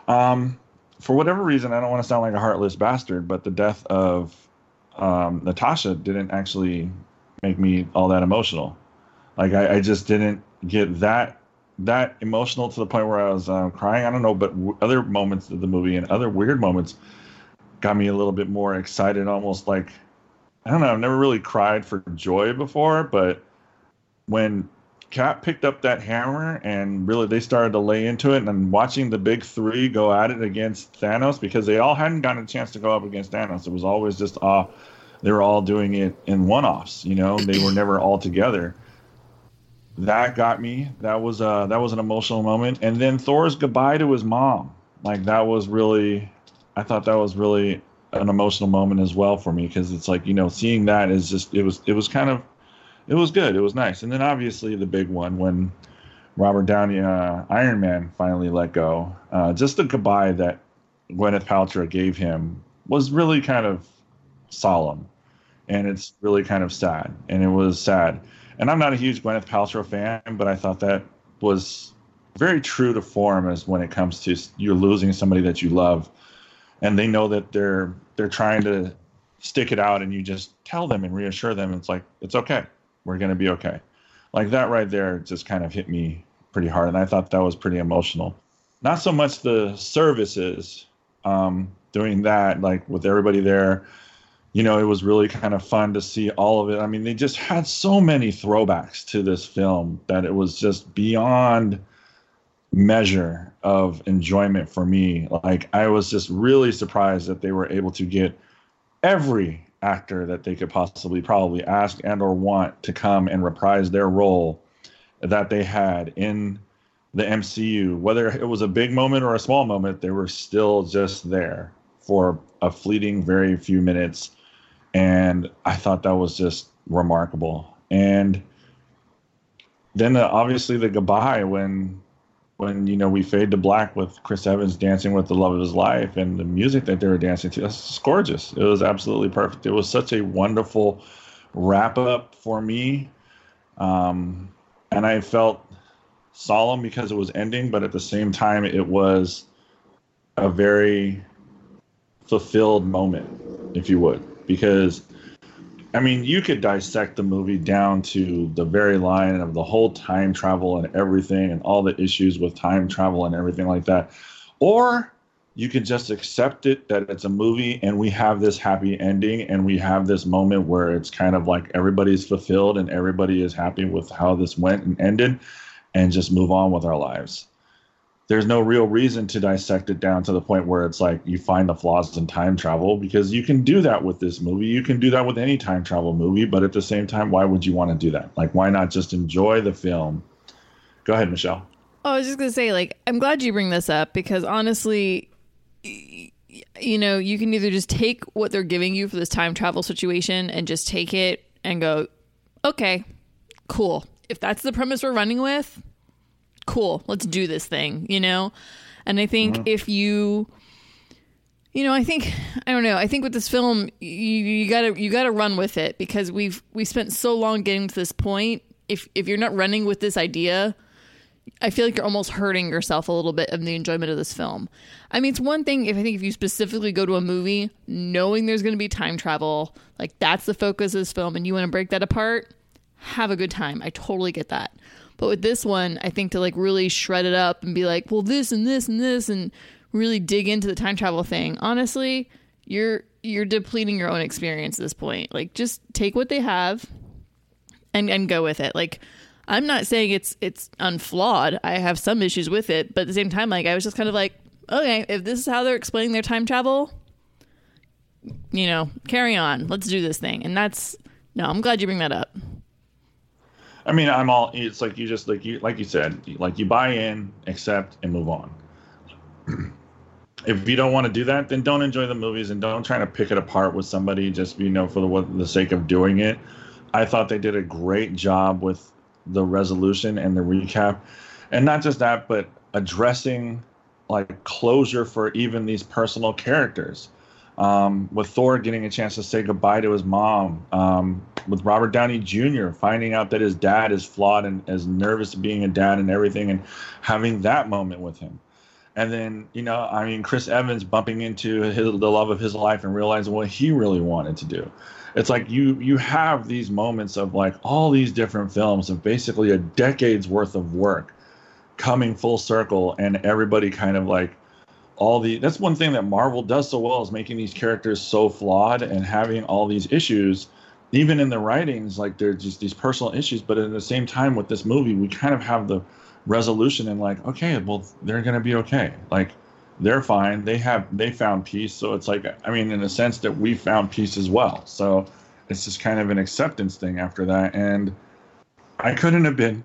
Um, for whatever reason, I don't want to sound like a heartless bastard, but the death of um, Natasha didn't actually make me all that emotional. Like I, I just didn't get that that emotional to the point where I was um, crying. I don't know, but w- other moments of the movie and other weird moments got me a little bit more excited, almost like I don't know. I've never really cried for joy before, but when Cap picked up that hammer and really they started to lay into it, and then watching the big three go at it against Thanos because they all hadn't gotten a chance to go up against Thanos. It was always just uh they were all doing it in one-offs. You know, they were never all together. That got me. That was uh that was an emotional moment. And then Thor's goodbye to his mom, like that was really, I thought that was really an emotional moment as well for me because it's like you know seeing that is just it was it was kind of it was good. It was nice. And then obviously the big one when Robert Downey uh, Iron Man finally let go uh, just the goodbye that Gwyneth Paltrow gave him was really kind of solemn. And it's really kind of sad. And it was sad and I'm not a huge Gwyneth Paltrow fan but I thought that was very true to form as when it comes to you're losing somebody that you love. And they know that they're they're trying to stick it out and you just tell them and reassure them. It's like it's okay. We're going to be okay. Like that right there just kind of hit me pretty hard and i thought that was pretty emotional. Not so much the services um doing that like with everybody there you know it was really kind of fun to see all of it i mean they just had so many throwbacks to this film that it was just beyond measure of enjoyment for me. Like I was just really surprised that they were able to get every actor that they could possibly probably ask and or want to come and reprise their role that they had in the MCU. Whether it was a big moment or a small moment, they were still just there for a fleeting very few minutes and I thought that was just remarkable. And then uh, obviously the goodbye when when you know we fade to black with Chris Evans dancing with the love of his life and the music that they were dancing to. That's gorgeous. It was absolutely perfect. It was such a wonderful wrap up for me, um, and I felt solemn because it was ending, but at the same time, it was a very fulfilled moment, if you would, because I mean, you could dissect the movie down to the very line of the whole time travel and everything and all the issues with time travel and everything like that. Or you could just accept it that it's a movie and we have this happy ending and we have this moment where it's kind of like everybody's fulfilled and everybody is happy with how this went and ended and just move on with our lives there's no real reason to dissect it down to the point where it's like you find the flaws in time travel because you can do that with this movie. You can do that with any time travel movie, but at the same time, why would you want to do that? Like, why not just enjoy the film? Go ahead, Michelle. Oh, I was just gonna say, like, I'm glad you bring this up because honestly, you know, you can either just take what they're giving you for this time travel situation and just take it and go, okay, cool. If that's the premise we're running with, cool. Let's do this thing, you know. And I think mm-hmm. if you You know, I think I don't know. I think with this film, you, you gotta you gotta run with it because we've we spent so long getting to this point. If if you're not running with this idea, I feel like you're almost hurting yourself a little bit of the enjoyment of this film. I mean, it's one thing if I think if you specifically go to a movie knowing there's going to be time travel, like that's the focus of this film, and you want to break that apart, have a good time. I totally get that. But with this one, I think to like really shred it up and be like, well, this and this and this, and really dig into the time travel thing. Honestly, you're you're depleting your own experience at this point. Like, just take what they have and and go with it. Like I'm not saying it's it's unflawed. I have some issues with it, but at the same time, like I was just kind of like, okay, if this is how they're explaining their time travel, you know, carry on. Let's do this thing. And that's no, I'm glad you bring that up. I mean, I'm all. It's like you just like you like you said, like you buy in, accept, and move on. if you don't want to do that, then don't enjoy the movies and don't try to pick it apart with somebody just you know for the the sake of doing it. I thought they did a great job with the resolution and the recap, and not just that, but addressing like closure for even these personal characters. Um, with Thor getting a chance to say goodbye to his mom, um, with Robert Downey Jr. finding out that his dad is flawed and as nervous being a dad and everything, and having that moment with him. And then, you know, I mean, Chris Evans bumping into his, the love of his life and realizing what he really wanted to do it's like you you have these moments of like all these different films of basically a decade's worth of work coming full circle and everybody kind of like all the that's one thing that Marvel does so well is making these characters so flawed and having all these issues even in the writings like they're just these personal issues but at the same time with this movie we kind of have the resolution and like okay well they're going to be okay like they're fine. They have they found peace. So it's like I mean, in a sense that we found peace as well. So it's just kind of an acceptance thing after that. And I couldn't have been,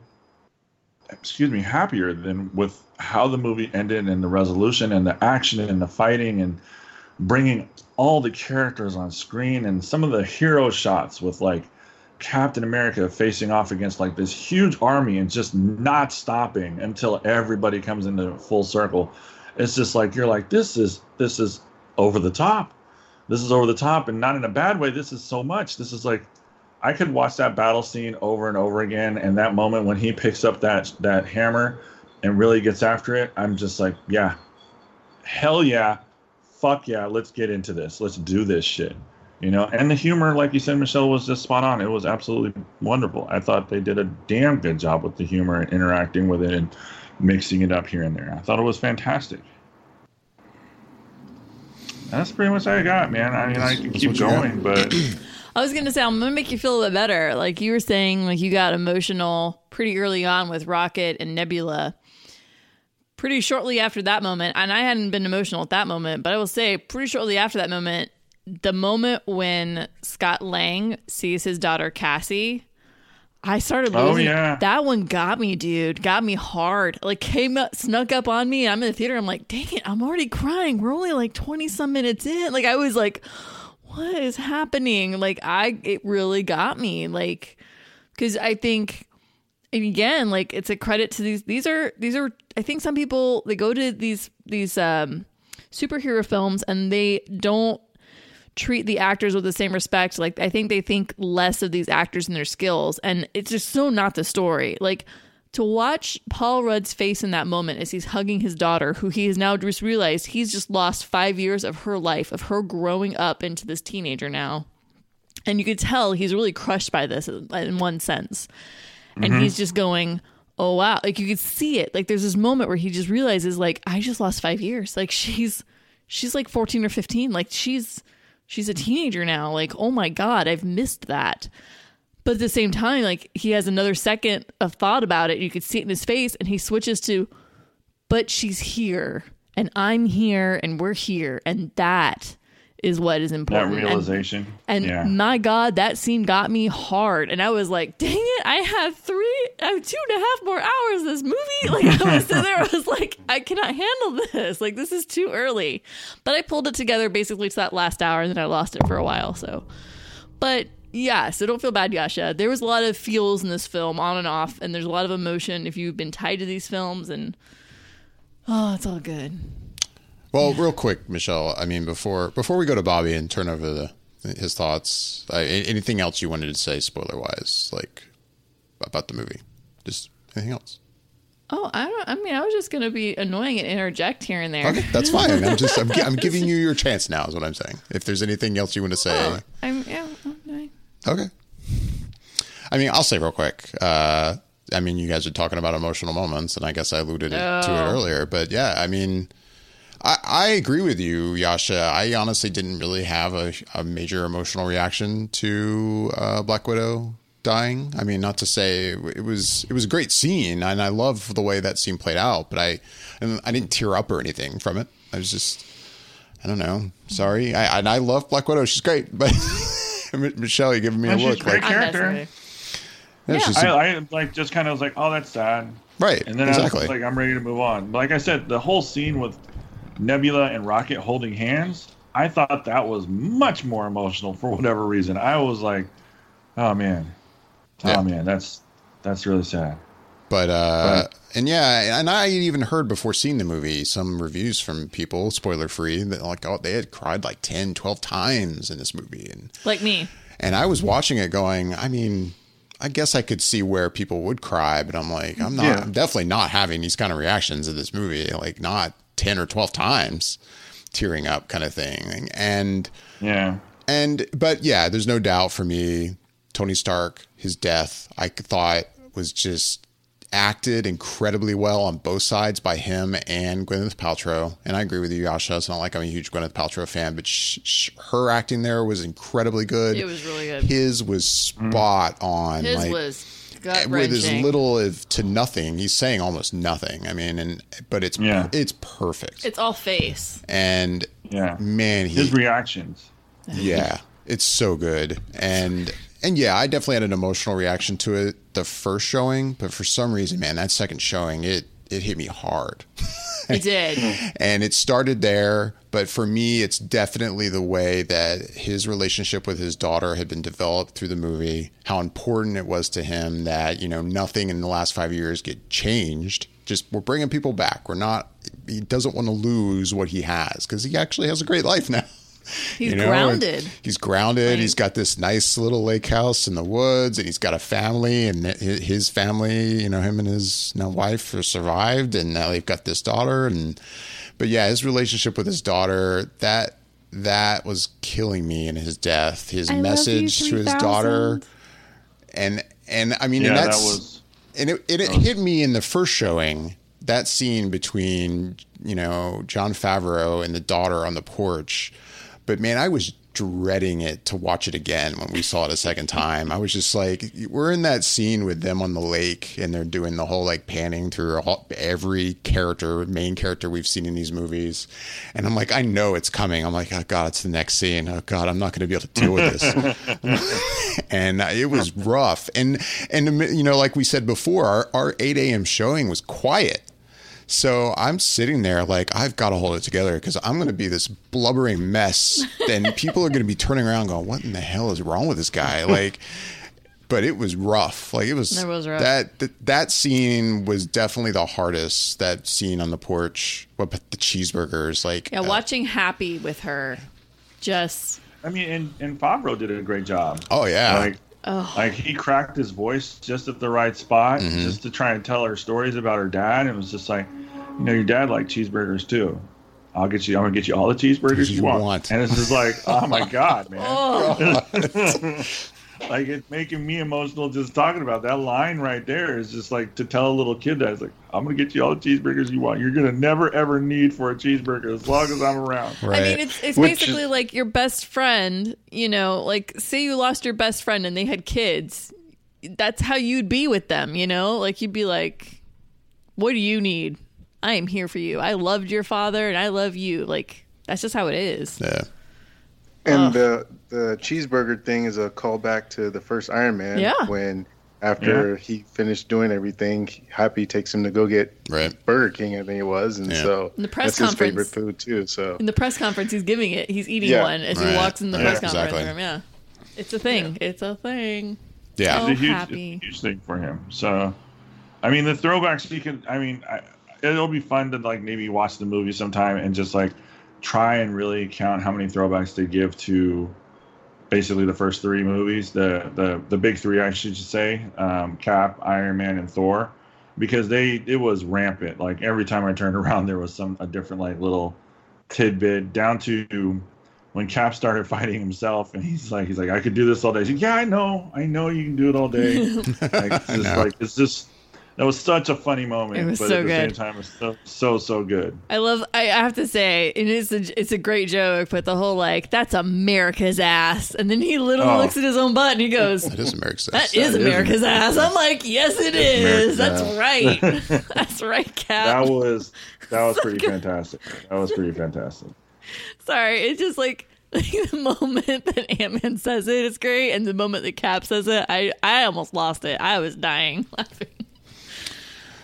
excuse me, happier than with how the movie ended and the resolution and the action and the fighting and bringing all the characters on screen and some of the hero shots with like Captain America facing off against like this huge army and just not stopping until everybody comes into full circle. It's just like you're like this is this is over the top. This is over the top and not in a bad way. This is so much. This is like i could watch that battle scene over and over again. And that moment when he picks up that that hammer and really gets after it i'm just like yeah hell yeah fuck yeah let's get into this let's do this shit you know and the humor like you said michelle was just spot on it was absolutely wonderful i thought they did a damn good job with the humor and interacting with it and mixing it up here and there. I thought it was fantastic. That's pretty much all I got, man. I mean, I can keep going, but I was gonna say I'm gonna make you feel a bit better. Like you were saying, like you got emotional pretty early on with Rocket and Nebula. Pretty shortly after that moment, and I hadn't been emotional at that moment, but I will say, pretty shortly after that moment, the moment when Scott Lang sees his daughter Cassie I started oh, losing. Oh, yeah. That one got me, dude. Got me hard. Like came up, snuck up on me. I'm in the theater. I'm like, dang it, I'm already crying. We're only like 20 some minutes in. Like I was like, what is happening? Like I, it really got me. Like, because I think, and again, like it's a credit to these. These are these are. I think some people they go to these these um superhero films and they don't treat the actors with the same respect. Like I think they think less of these actors and their skills, and it's just so not the story. Like to watch Paul Rudd's face in that moment as he's hugging his daughter, who he has now just realized he's just lost five years of her life, of her growing up into this teenager now. And you could tell he's really crushed by this in one sense. And mm-hmm. he's just going, oh wow. Like you could see it. Like there's this moment where he just realizes, like, I just lost five years. Like she's she's like 14 or 15. Like she's she's a teenager now. Like, oh my God, I've missed that. But at the same time, like he has another second of thought about it. You could see it in his face, and he switches to, but she's here, and I'm here, and we're here, and that is what is important. That realization. And, and yeah. my God, that scene got me hard. And I was like, dang it, I have three, I have two and a half more hours this movie. Like I was sitting there, I was like, I cannot handle this. Like this is too early. But I pulled it together basically to that last hour and then I lost it for a while. So, but yeah, so don't feel bad, Yasha. There was a lot of feels in this film, on and off, and there's a lot of emotion if you've been tied to these films, and oh, it's all good. Well, real quick, Michelle. I mean, before before we go to Bobby and turn over the his thoughts, uh, anything else you wanted to say, spoiler wise, like about the movie? Just anything else? Oh, I don't. I mean, I was just gonna be annoying and interject here and there. Okay, that's fine. I'm just I'm, I'm giving you your chance now. Is what I'm saying. If there's anything else you want to say, Oh, I'm. Yeah, okay. okay. I mean, I'll say real quick. Uh, I mean, you guys are talking about emotional moments, and I guess I alluded it, to it Oh. earlier. But yeah, I mean, I, I agree with you, Yasha. I honestly didn't really have a, a major emotional reaction to uh, Black Widow dying. I mean, not to say it was it was a great scene, and I love the way that scene played out. But I and I didn't tear up or anything from it. I was just I don't know. Sorry, I and I love Black Widow. She's great, but Michelle, you're giving me And a she's look great. like I'm Character. messing with you. it's Yeah. just- I, I like just kind of was like, oh, that's sad. right, And then exactly. I was like, I'm ready to move on. But like I said, the whole scene with Nebula and Rocket holding hands, I thought that was much more emotional for whatever reason. I was like, oh man, oh Yeah. man, that's that's really sad. But uh Right. and yeah, and I even heard before seeing the movie some reviews from people, spoiler free, that like oh they had cried like 10, 12 times in this movie and Like me. and I was watching it going, I mean, I guess I could see where people would cry, but I'm like, I'm not Yeah. I'm definitely not having these kind of reactions in this movie, like not 10 or 12 times tearing up kind of thing. And Yeah, and but yeah, there's no doubt for me, Tony Stark, his death, I thought was just acted incredibly well on both sides by him and Gwyneth Paltrow. And I agree with you, Yasha. It's not like I'm a huge Gwyneth Paltrow fan, but sh- sh- her acting there was incredibly good. It was really good. His was spot on. His like, was gut with as little of to nothing. He's saying almost nothing. I mean, and but it's Yeah. it's perfect. It's all face. and yeah. man, he His reactions. yeah, it's so good. And and yeah, I definitely had an emotional reaction to it the first showing, but for some reason, man, that second showing, it it hit me hard. It did. and it started there, but for me, it's definitely the way that his relationship with his daughter had been developed through the movie, how important it was to him that, you know, nothing in the last 5 years get changed. Just we're bringing people back. We're not he doesn't want to lose what he has cuz he actually has a great life now. He's You know, grounded. He's grounded. Like- he's got this nice little lake house in the woods, and he's got a family, and his family, you know, him and his now wife have survived, and now they've got this daughter. And but yeah, his relationship with his daughter that that was killing me in his death. His I love you, message to his daughter, and and I mean, Yeah, and that was. and it, it, it hit me in the first showing that scene between you know Jon Favreau and the daughter on the porch but man I was dreading it to watch it again when we saw it a second time I was just like we're in that scene with them on the lake and they're doing the whole like panning through all, every character main character we've seen in these movies and I'm like I know it's coming I'm like oh god it's the next scene oh god I'm not going to be able to deal with this and uh, it was rough. And and you know, like we said before, our, our eight a.m. showing was quiet. So I'm sitting there like I've got to hold it together because I'm going to be this blubbering mess, and people are going to be turning around going, "What in the hell is wrong with this guy?" Like, but it was rough. Like it was, It was rough. that that that scene was definitely the hardest. That scene on the porch, what but the cheeseburgers, like Yeah, uh, watching Happy with her, just I mean, and, and Favreau did a great job. oh yeah, Like, like he cracked his voice just at the right spot, just to try and tell her stories about her dad. And it was just like, you know, your dad liked cheeseburgers too. I'll get you. I'm gonna get you all the cheeseburgers you, You want. want. And it's just like, oh my god, man! oh, like it's making me emotional just talking about that line right there. Is just like to tell a little kid that it's like, I'm gonna get you all the cheeseburgers you want. You're gonna never ever need for a cheeseburger as long as I'm around. right. I mean, it's it's Which basically is- like your best friend. You know, like say you lost your best friend and they had kids. That's how you'd be with them. You know, like you'd be like, "What do you need? I am here for you. I loved your father and I love you." Like that's just how it is. yeah. And the the cheeseburger thing is a callback to the first Iron Man. Yeah. When after he finished doing everything, Happy takes him to go get Right. Burger King, I think it was, and Yeah. so In the press that's his favorite conference. food too. So In the press conference, he's giving it. He's eating Yeah. one as he walks in the Yeah, press conference exactly. room. Yeah, it's a thing. It's a thing. Yeah. Oh, it's a huge, happy. it's a huge thing for him. So, I mean, the throwbacks. You can. I mean, I, it'll be fun to like maybe watch the movie sometime and just like try and really count how many throwbacks they give to basically the first three movies, the the the big three, I should say, um, Cap, Iron Man, and Thor, because they it was rampant. Like every time I turned around, there was some a different like little tidbit down to when Cap started fighting himself, and he's like, he's like, I could do this all day. He's like, yeah, I know, I know, you can do it all day. like, it's just like it's just that was such a funny moment, It was but so at the good. same time, it's so so so good. I love. I I have to say, it is. A, it's a great joke, but the whole like that's America's ass, and then he literally Oh. looks at his own butt and he goes, "That is America's "That Ass. is is America's ass." I'm like, "Yes, it is. America's That's ass. right. that's right, Cap." That was that was pretty fantastic. That was pretty fantastic. Sorry, it's just like. Like the moment that Ant Man says it is great, and the moment that Cap says it, I I almost lost it. I was dying laughing.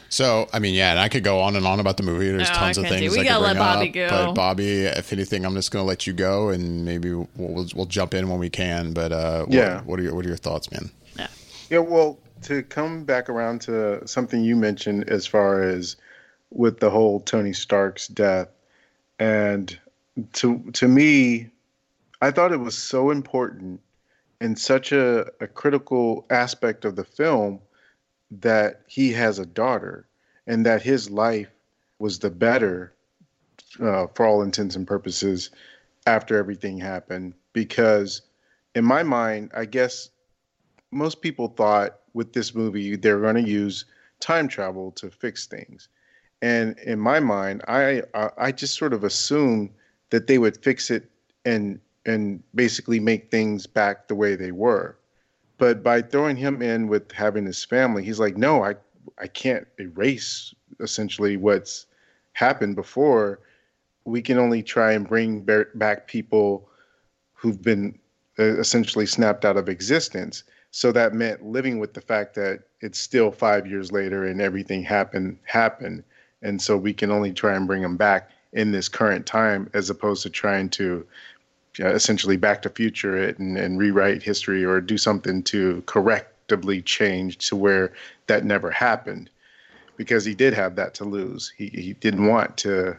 So, I mean, yeah, and I could go on and on about the movie. There's No, tons of things we I gotta could let bring Bobby up. go. But Bobby, if anything, I'm just going to let you go, and maybe we'll, we'll we'll jump in when we can. But uh, what, Yeah. what are your what are your thoughts, man? Yeah. Yeah, well, to come back around to something you mentioned as far as with the whole Tony Stark's death, and to to me, I thought it was so important and such a, a critical aspect of the film that he has a daughter and that his life was the better uh, for all intents and purposes after everything happened. Because in my mind i guess most people thought with this movie they were going to use time travel to fix things. And in my mind i i, I just sort of assumed that they would fix it and and basically make things back the way they were but by throwing him in with having his family he's like no i i can't erase essentially what's happened before. We can only try and bring back people who've been uh, essentially snapped out of existence. So that meant living with the fact that it's still five years later and everything happened happened. And so we can only try and bring them back in this current time as opposed to trying to essentially back to future it and, and rewrite history or do something to correctably change to where that never happened. Because he did have that to lose. He, he didn't want to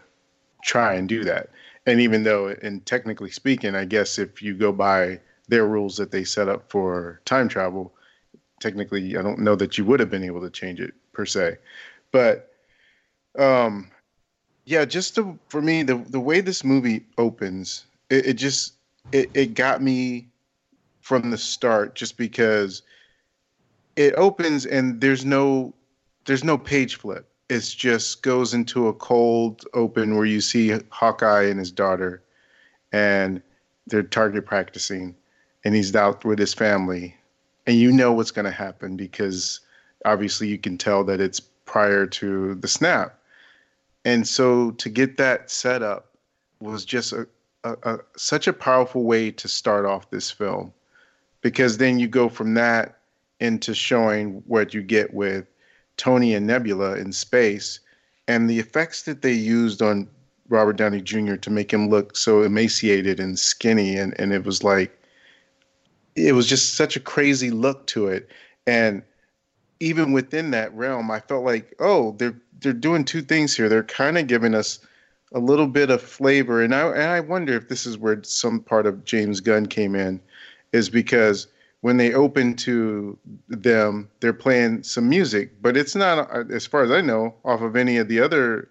try and do that. And even though and technically speaking i guess if you go by their rules that they set up for time travel technically i don't know that you would have been able to change it per se. But um yeah just the, for me the the way this movie opens it, it just it, it got me from the start just because it opens and there's no there's no page flip. It just goes into a cold open where you see hawkeye and his daughter and they're target practicing and he's out with his family. And you know what's going to happen because obviously you can tell that it's prior to the snap. And so to get that set up was just a, a, a such a powerful way to start off this film because then you go from that into showing what you get with Tony and Nebula in space and the effects that they used on Robert Downey Jr. to make him look so emaciated and skinny and, and it was like it was just such a crazy look to it and even within that realm I felt like oh they're they're doing two things here they're kind of giving us a little bit of flavor. And I and I wonder if this is where some part of James Gunn came in is because when they open to them they're playing some music but it's not as far as I know off of any of the other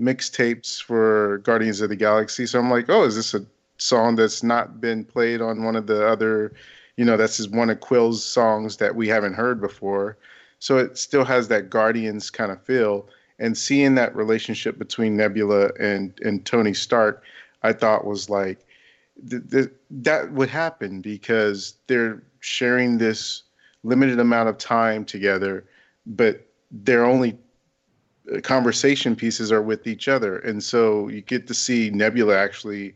mixtapes for Guardians of the Galaxy. So I'm like oh is this a song that's not been played on one of the other you know that's one of Quill's songs that we haven't heard before? So it still has that Guardians kind of feel and seeing that relationship between Nebula and and Tony Stark, I thought was like th- th- that would happen because they're sharing this limited amount of time together, but their only uh, conversation pieces are with each other, and so you get to see Nebula actually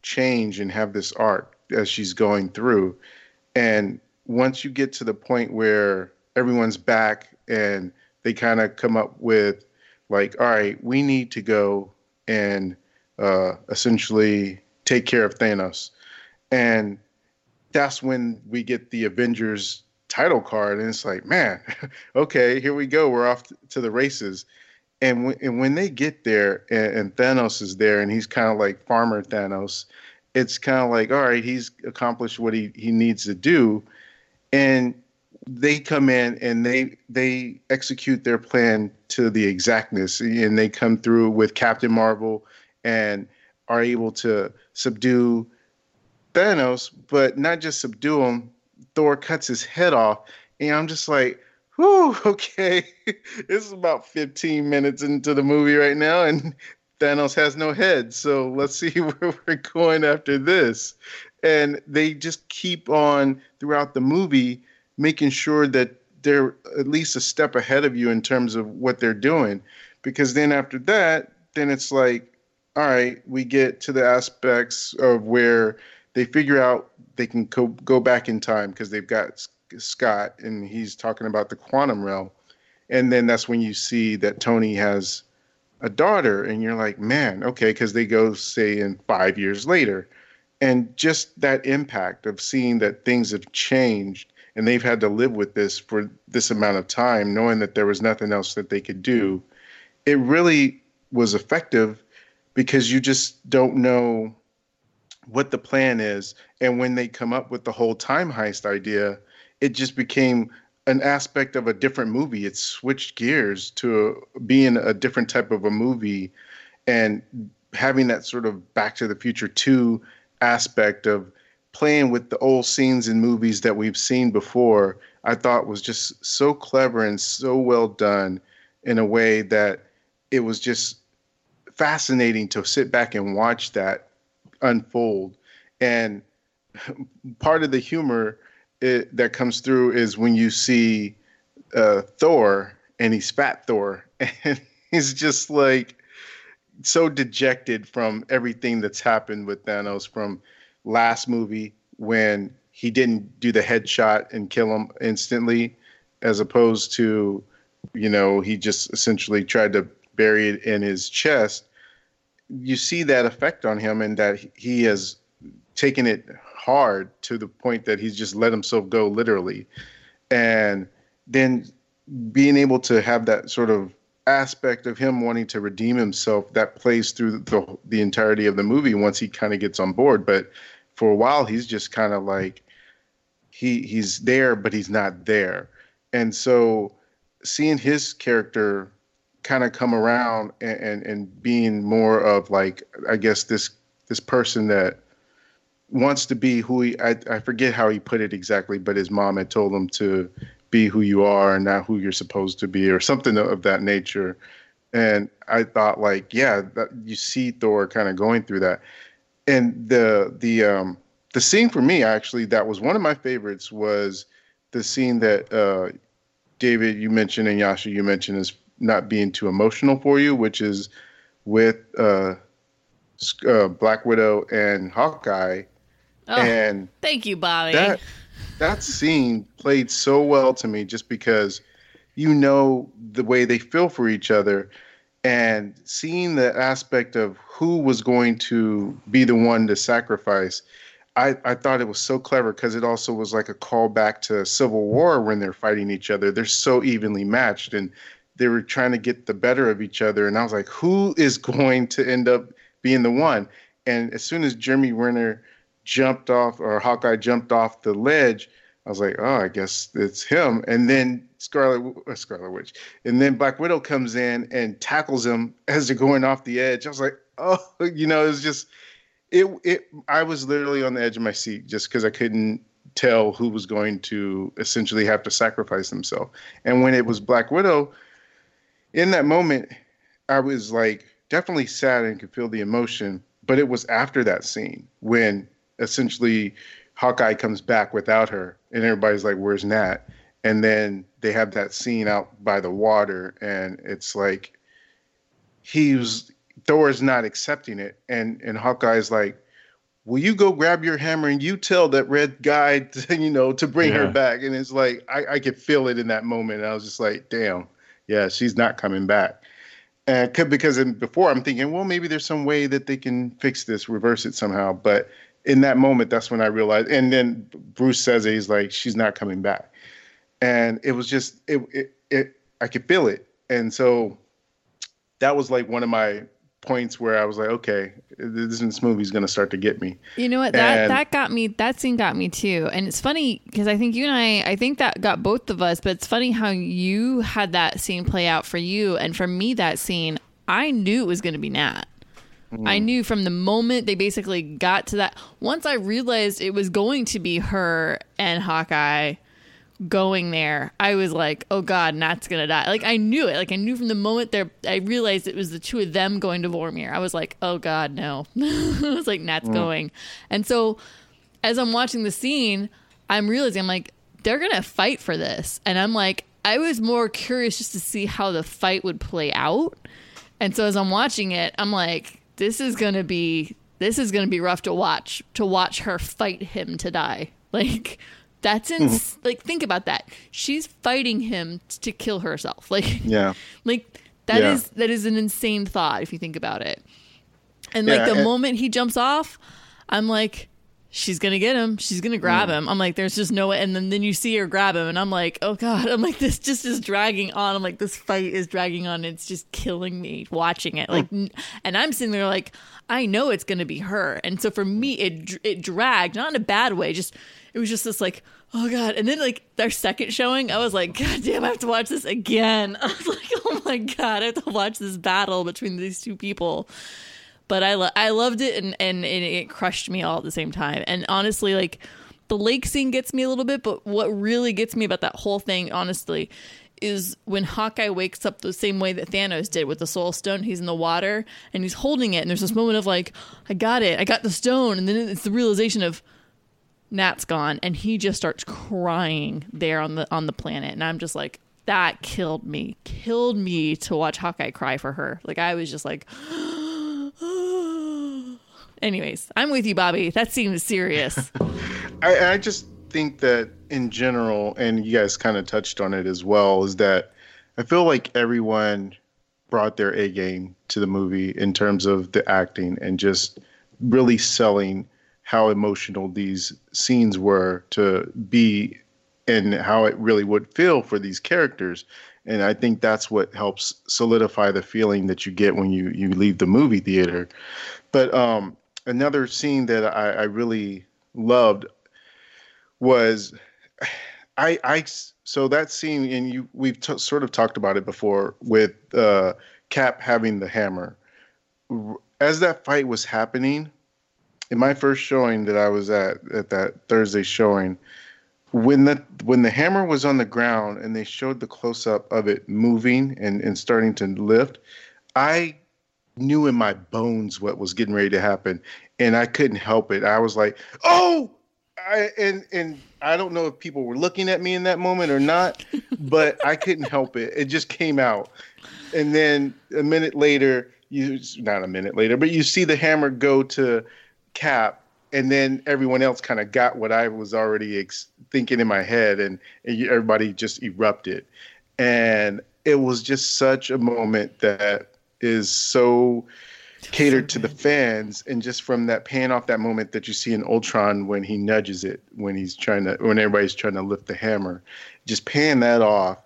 change and have this arc as she's going through, and once you get to the point where everyone's back and they kind of come up with like all right we need to go and uh, essentially take care of thanos and that's when we get the avengers title card and it's like man okay here we go we're off to the races And, w- and when they get there and, and Thanos is there and he's kind of like farmer Thanos, it's kind of like, all right, he's accomplished what he, he needs to do. And they come in and they they execute their plan to the exactness and they come through with Captain Marvel and are able to subdue Thanos, but not just subdue him. Thor cuts his head off, and I'm just like, whew, okay. this is about 15 minutes into the movie right now, and Thanos has no head. So let's see where we're going after this. And they just keep on throughout the movie making sure that they're at least a step ahead of you in terms of what they're doing. Because then after that, then it's like, all right, we get to the aspects of where they figure out they can co- go back in time because they've got Scott and he's talking about the quantum realm. And then that's when you see that Tony has a daughter, and you're like, man, okay, because they go, say, in five years later. And just that impact of seeing that things have changed and they've had to live with this for this amount of time, knowing that there was nothing else that they could do, it really was effective because you just don't know what the plan is. And when they come up with the whole time heist idea, it just became an aspect of a different movie. It switched gears to being a different type of a movie and having that sort of Back to the Future 2 aspect of playing with the old scenes in movies that we've seen before, I thought was just so clever and so well done in a way that it was just fascinating to sit back and watch that unfold. And part of the humor it, that comes through is when you see uh, Thor and he's fat Thor and he's just like so dejected from everything that's happened with Thanos from last movie when he didn't do the headshot and kill him instantly as opposed to you know he just essentially tried to bury it in his chest. You see that effect on him and that he has taken it hard to the point that he's just let himself go literally. And then being able to have that sort of aspect of him wanting to redeem himself that plays through the the entirety of the movie once he kind of gets on board. But for a while he's just kind of like he he's there but he's not there. And so seeing his character kind of come around and, and, and being more of like I guess this this person that wants to be who he I, I forget how he put it exactly, but his mom had told him to be who you are and not who you're supposed to be or something of that nature. And I thought like, yeah, that, you see Thor kind of going through that. And the the um the scene for me actually that was one of my favorites was the scene that uh David you mentioned and Yasha you mentioned is not being too emotional for you, which is with uh, uh, Black Widow and Hawkeye. Oh, and thank you, Bobby. that that scene played so well to me just because you know the way they feel for each other and seeing the aspect of who was going to be the one to sacrifice I, I thought it was so clever because it also was like a callback to Civil War when they're fighting each other. They're so evenly matched and they were trying to get the better of each other. And I was like, who is going to end up being the one? And as soon as Jeremy Renner jumped off or Hawkeye jumped off the ledge, I was like, oh, I guess it's him. And then Scarlet uh, Scarlet Witch, and then Black Widow comes in and tackles him as they're going off the edge. I was like, oh, you know, it's just it. It. I was literally on the edge of my seat just because I couldn't tell who was going to essentially have to sacrifice himself. And when it was Black Widow, in that moment, I was like definitely sad and could feel the emotion. But it was after that scene when essentially Hawkeye comes back without her, and everybody's like, "Where's Nat?" And then they have that scene out by the water, and it's like he's Thor's not accepting it, and and Hawkeye's like, "Will you go grab your hammer and you tell that red guy, to, you know, to bring her back?" And it's like I I could feel it in that moment. And I was just like, "Damn, yeah, she's not coming back." And because before I'm thinking, well, maybe there's some way that they can fix this, reverse it somehow. But in that moment, that's when I realized. And then Bruce says it, he's like, she's not coming back, and it was just it it, it I could feel it. And so that was like one of my points where I was like, okay, this, this movie's going to start to get me. You know what? That And- that got me. That scene got me too. And it's funny because I think you and I. I think that got both of us. But it's funny how you had that scene play out for you, and for me, that scene, I knew it was going to be Nat. I mm. knew from the moment they basically got to that. Once I realized it was going to be her and Hawkeye going there, I was like, "Oh God, Nat's gonna die!" Like I knew it. Like I knew from the moment there, I realized it was the two of them going to Vormir. I was like, "Oh God, no!" I was like, "Nat's mm. going," and so as I'm watching the scene, I'm realizing I'm like, they're gonna fight for this, and I'm like, I was more curious just to see how the fight would play out, and so as I'm watching it, I'm like, this is gonna be this is gonna be rough to watch to watch her fight him to die, like. That's hmm. ins- like think about that. She's fighting him t- to kill herself. Like Yeah. like that is Yeah. that is an insane thought if you think about it. And like the and- moment he jumps off, I'm like, she's gonna get him. She's gonna grab him. I'm like, there's just no way. And then then you see her grab him, and I'm like, oh god. I'm like, this just is dragging on. I'm like, this fight is dragging on. It's just killing me watching it. Like, Mm. and I'm sitting there like, I know it's gonna be her. And so for me, it it dragged, not in a bad way. Just it was just this like. Oh god! And then like their second showing, I was like, God damn! I have to watch this again. I was like, Oh my god! I have to watch this battle between these two people but I lo- I loved it and, and and it crushed me all at the same time. And honestly, like the lake scene gets me a little bit, but what really gets me about that whole thing, honestly, is when Hawkeye wakes up the same way that Thanos did with the Soul Stone. He's in the water and he's holding it, and there's this moment of like, I got it, I got the stone, and then it's the realization of Nat's gone, and he just starts crying there on the on the planet, and I'm just like. That killed me, killed me to watch Hawkeye cry for her. Like I was just like, Anyways, I'm with you, Bobby. That seems serious. I, I just think that in general, and you guys kind of touched on it as well, is that I feel like everyone brought their A game to the movie in terms of the acting and just really selling how emotional these scenes were to be and how it really would feel for these characters. And I think that's what helps solidify the feeling that you get when you, you leave the movie theater. But um, another scene that I, I really loved was I I so that scene and you we've t- sort of talked about it before with uh, Cap having the hammer. As that fight was happening, in my first showing that I was at at that Thursday showing, when the when the hammer was on the ground and they showed the close up of it moving and and starting to lift, I knew in my bones what was getting ready to happen, and I couldn't help it. I was like, "Oh!" I, and and I don't know if people were looking at me in that moment or not, but I couldn't help it. It just came out, and then a minute later, you not a minute later, but you see the hammer go to Cap, and then everyone else kind of got what I was already ex- thinking in my head, and, and everybody just erupted, and it was just such a moment that is so catered to the fans and just from that paying off that moment that you see in Ultron when he nudges it when he's trying to when everybody's trying to lift the hammer just paying that off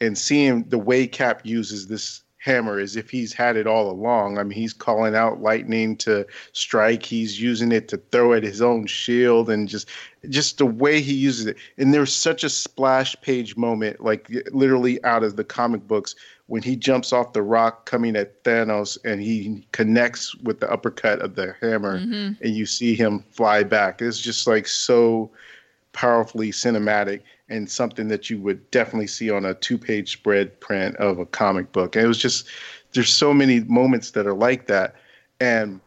and seeing the way Cap uses this hammer as if he's had it all along. I mean, he's calling out lightning to strike. He's using it to throw at his own shield, and just just the way he uses it. And there's such a splash page moment, like literally out of the comic books, when he jumps off the rock coming at Thanos, and he connects with the uppercut of the hammer, mm-hmm. and you see him fly back. It's just like so powerfully cinematic and something that you would definitely see on a two-page spread print of a comic book. And it was just there's so many moments that are like that. And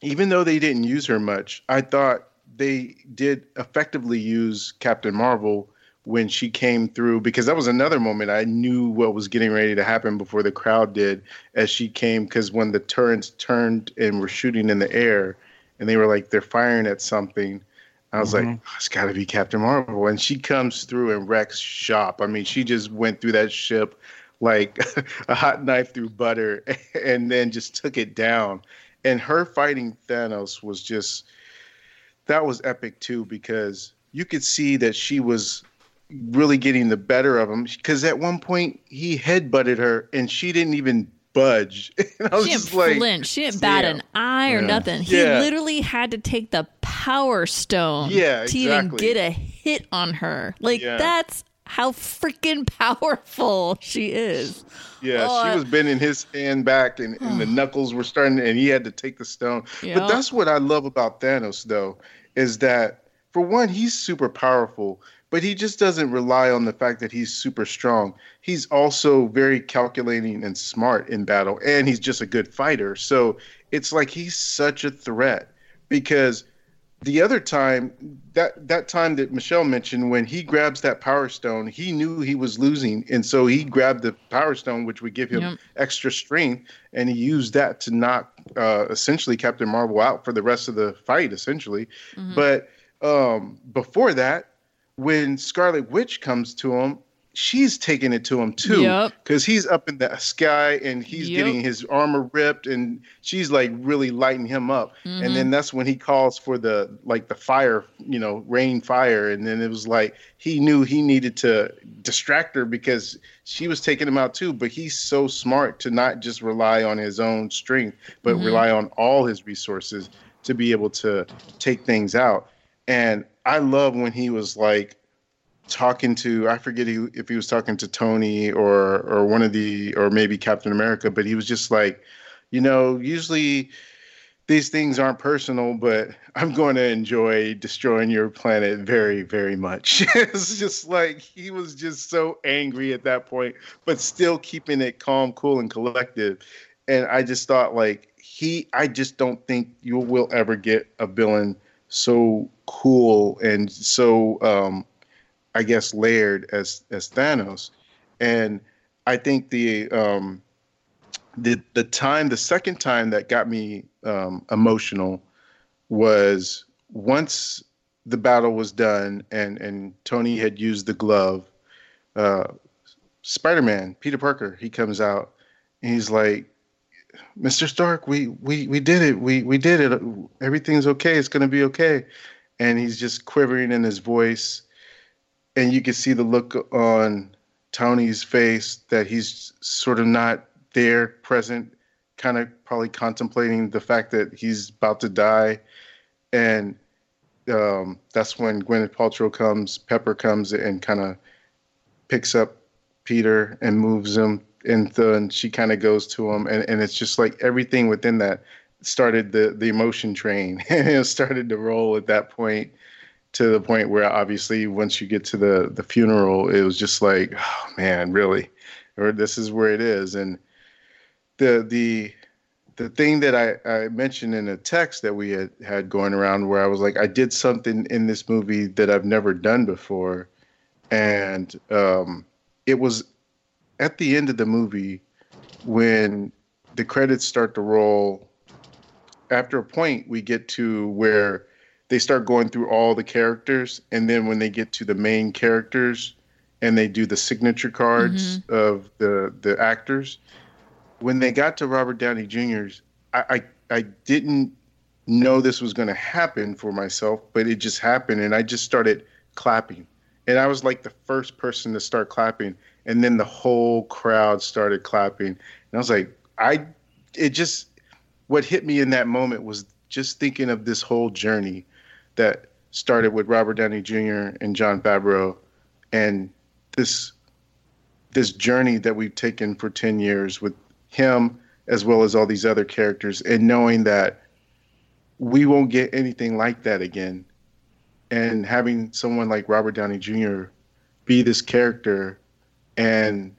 even though they didn't use her much, I thought they did effectively use Captain Marvel when she came through because that was another moment I knew what was getting ready to happen before the crowd did as she came because when the turrets turned and were shooting in the air and they were like they're firing at something I was like, mm-hmm. oh, it's got to be Captain Marvel. And she comes through and wrecks shop. I mean, she just went through that ship like a hot knife through butter and then just took it down. And her fighting Thanos was just, that was epic too, because you could see that she was really getting the better of him. Because at one point, he head butted her and she didn't even budge. And I was She just didn't like, flinch. She didn't bat Sam. an eye or Yeah. nothing. He Yeah. literally had to take the power stone Yeah, to even get a hit on her. Like Yeah. that's how freaking powerful she is. Yeah, Oh, I- she was bending his hand back, and, and the knuckles were starting, and he had to take the stone. Yeah. But that's what I love about Thanos, though, is that for one, he's super powerful, but he just doesn't rely on the fact that he's super strong. He's also very calculating and smart in battle, and he's just a good fighter. So it's like he's such a threat because the other time that that time that Michelle mentioned when he grabs that power stone, he knew he was losing, and so he grabbed the power stone, which would give him Yep. extra strength, and he used that to knock uh, essentially Captain Marvel out for the rest of the fight, essentially. But um, before that, when Scarlet Witch comes to him, she's taking it to him too, Yep. because he's up in the sky and he's Yep. getting his armor ripped, and she's like really lighting him up. And then mm-hmm. that's when he calls for the like the fire, you know, rain fire, and then it was like he knew he needed to distract her because she was taking him out too. But he's so smart to not just rely on his own strength, but mm-hmm. rely on all his resources to be able to take things out. And I love when he was like talking to I forget if he was talking to Tony or or one of the or maybe Captain America, but he was just like, you know, usually these things aren't personal, but I'm going to enjoy destroying your planet very, very much. it's just like he was just so angry at that point, but still keeping it calm, cool, and collective. And I just thought, like, he, I just don't think you will ever get a villain so cool and so, um, I guess, layered as as Thanos. And I think the um, the the time the second time that got me um, emotional was once the battle was done and and Tony had used the glove. Uh, Spider-Man, Peter Parker, he comes out and he's like, "Mr. Stark, we we we did it. We we did it. Everything's okay. It's gonna be okay." And he's just quivering in his voice, and you can see the look on Tony's face that he's sort of not there, present, kind of probably contemplating the fact that he's about to die. And um, that's when Gwyneth Paltrow comes, Pepper comes and kind of picks up Peter and moves him and she kind of goes to him. And, and it's just like everything within that started the, the emotion train. and it started to roll at that point to the point where obviously once you get to the, the funeral, it was just like, oh man, really? Or this is where it is. And the the the thing that I, I mentioned in a text that we had had going around where I was like, I did something in this movie that I've never done before, and um, it was at the end of the movie when the credits start to roll. After a point, we get to where they start going through all the characters, and then when they get to the main characters, and they do the signature cards mm-hmm. of the the actors when they got to Robert Downey Jr.'s, I, I, I didn't know this was going to happen for myself, but it just happened, and I just started clapping, and I was like the first person to start clapping, and then the whole crowd started clapping, and I was like, I, it just, what hit me in that moment was just thinking of this whole journey that started with Robert Downey Jr. and Jon Favreau, and this this journey that we've taken for 10 years with him as well as all these other characters and knowing that we won't get anything like that again and having someone like Robert Downey Jr. be this character and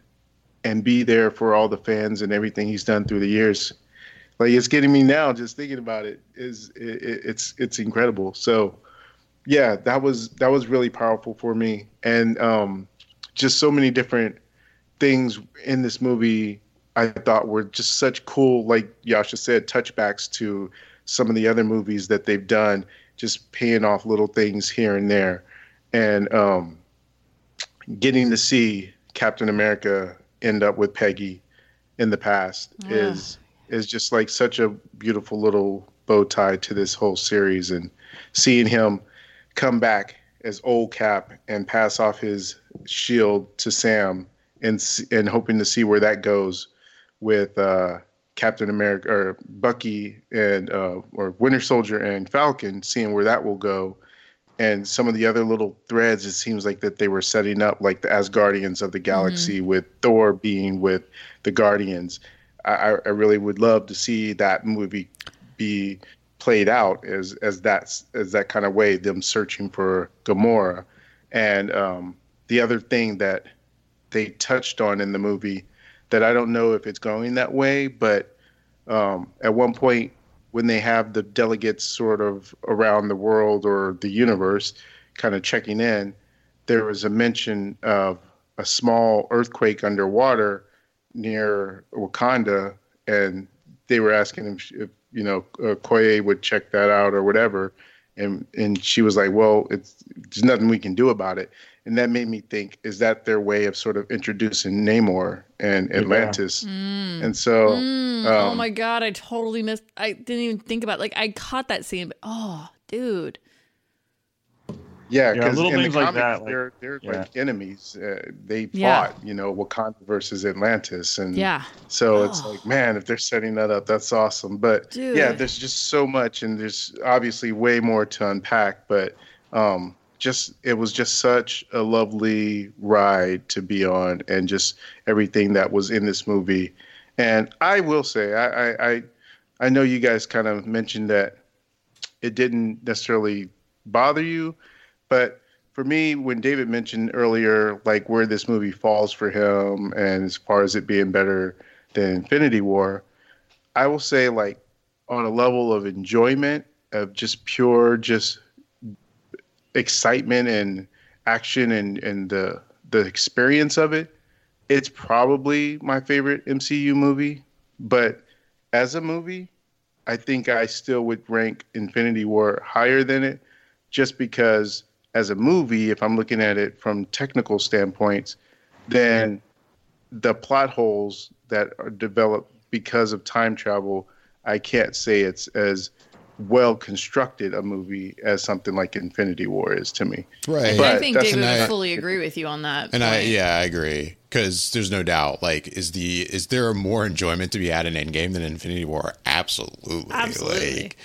and be there for all the fans and everything he's done through the years. Like it's getting me now just thinking about it. Is it, it- it's it's incredible. So yeah that was that was really powerful for me. And um just so many different things in this movie I thought were just such cool, like Yasha said, touchbacks to some of the other movies that they've done, just paying off little things here and there. And um, getting to see Captain America end up with Peggy in the past is is just like such a beautiful little bow tie to this whole series and seeing him come back as old Cap and pass off his shield to Sam and and hoping to see where that goes with uh, Captain America or Bucky and uh, or Winter Soldier and Falcon, seeing where that will go, and some of the other little threads. It seems like that they were setting up like the Asgardians of the galaxy, with Thor being with the Guardians. I, I really would love to see that movie be played out as as that as that kind of way, them searching for Gamora, and um, the other thing that they touched on in the movie that I don't know if it's going that way, but um, at one point when they have the delegates sort of around the world or the universe kind of checking in, there was a mention of a small earthquake underwater near Wakanda, and they were asking him if you know uh, Koye would check that out or whatever, and and she was like, well, it's there's nothing we can do about it, and that made me think, is that their way of sort of introducing Namor and Atlantis, and so. oh um, my god, I totally missed. I didn't even think about. Like I caught that scene, but oh, dude. Yeah, Yeah, because little in the things like that, like- they're they're yeah. like enemies. Uh, they Yeah. fought, you know, Wakanda versus Atlantis, and Yeah. So it's Oh. like, man, if they're setting that up, that's awesome. But yeah, there's just so much, and there's obviously way more to unpack. But um, just it was just such a lovely ride to be on, and just everything that was in this movie. And I will say, I I I, I know you guys kind of mentioned that it didn't necessarily bother you, but for me, when David mentioned earlier, like where this movie falls for him, and as far as it being better than Infinity War, I will say, like, on a level of enjoyment, of just pure, just excitement and action and, and the, the experience of it, it's probably my favorite MCU movie. But as a movie, I think I still would rank Infinity War higher than it just because as a movie, if I'm looking at it from technical standpoints, then the plot holes that are developed because of time travel, I can't say it's as well constructed a movie as something like Infinity War is to me. Right. I think that's- David would I- fully agree with you on that. And I yeah, I agree because there's no doubt. Like, is the is there more enjoyment to be had in Endgame than Infinity War? Absolutely. Absolutely. Like,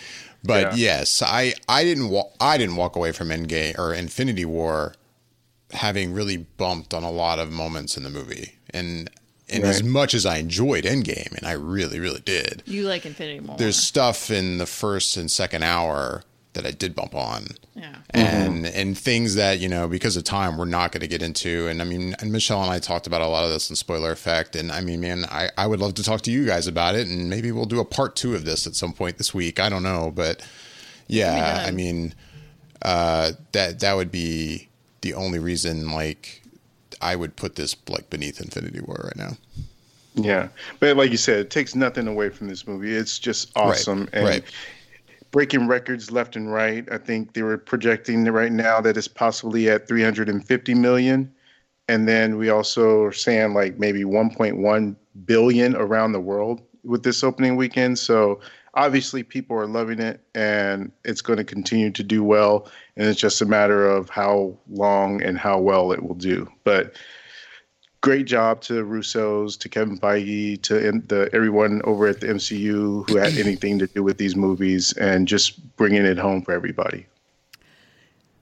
but Yeah. yes, I I didn't wa- I didn't walk away from Endgame or Infinity War having really bumped on a lot of moments in the movie, and and as much as I enjoyed Endgame, and I really really did, you like Infinity War. there's stuff in the first and second hour that I did bump on. Yeah. and and things that you know because of time we're not going to get into. And i mean and michelle and i talked about a lot of this in spoiler effect. And i mean man i i would love to talk to you guys about it. And maybe we'll do a part two of this at some point this week. I don't know. But yeah done. i mean uh that that would be the only reason like i would put this like beneath infinity war right now. Yeah, but like you said, it takes nothing away from this movie. It's just awesome. And right. Breaking records left and right. I think they were projecting right now that it's possibly at 350 million, and then we also are saying like maybe 1.1 billion around the world with this opening weekend. So obviously people are loving it, and it's going to continue to do well. And it's just a matter of how long and how well it will do. But great job to Russo's, to Kevin Feige, to in- the everyone over at the MCU who had anything to do with these movies, and just bringing it home for everybody.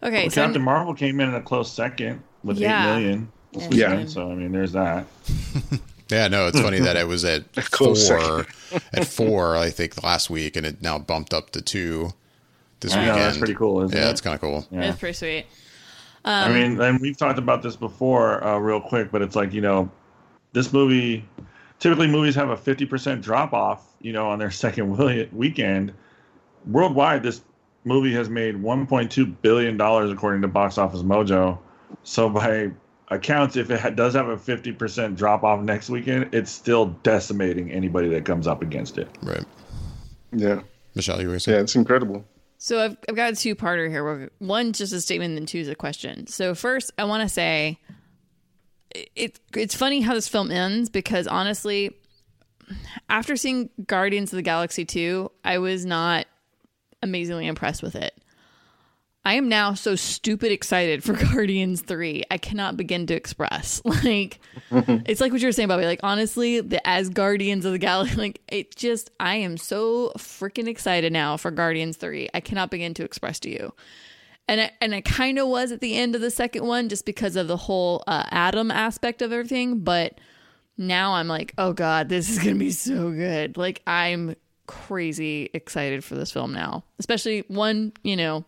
Okay, Well, so Captain Marvel came in at a close second with Yeah. eight million. this Yeah. weekend, So I mean, there's that. yeah no it's funny that it was at Close four at four i think last week and it now bumped up to two this I know, weekend that's pretty cool, isn't yeah it? that's kind of cool Yeah. it's pretty sweet. I mean, and we've talked about this before, uh, real quick, but it's like you know, this movie. Typically, movies have a fifty percent drop off, you know, on their second weekend. Worldwide, this movie has made one point two billion dollars according to Box Office Mojo. So by accounts, if it ha- does have a fifty percent drop off next weekend, it's still decimating anybody that comes up against it. right Yeah, michelle you were gonna yeah, it's incredible. So I've, I've got a two parter here. One's just a statement, and two is a question. So first, I want to say it, it's funny how this film ends because honestly, after seeing Guardians of the Galaxy 2, I was not amazingly impressed with it. I am now so stupid excited for Guardians 3. I cannot begin to express. Like it's like what you were saying, Bobby. Like honestly, the as Guardians of the Galaxy, like it just I am so freaking excited now for Guardians 3. I cannot begin to express to you. And I, and I kind of was at the end of the second one just because of the whole uh, Adam aspect of everything, but now I'm like, "Oh god, this is going to be so good." Like I'm crazy excited for this film now. Especially one, you know,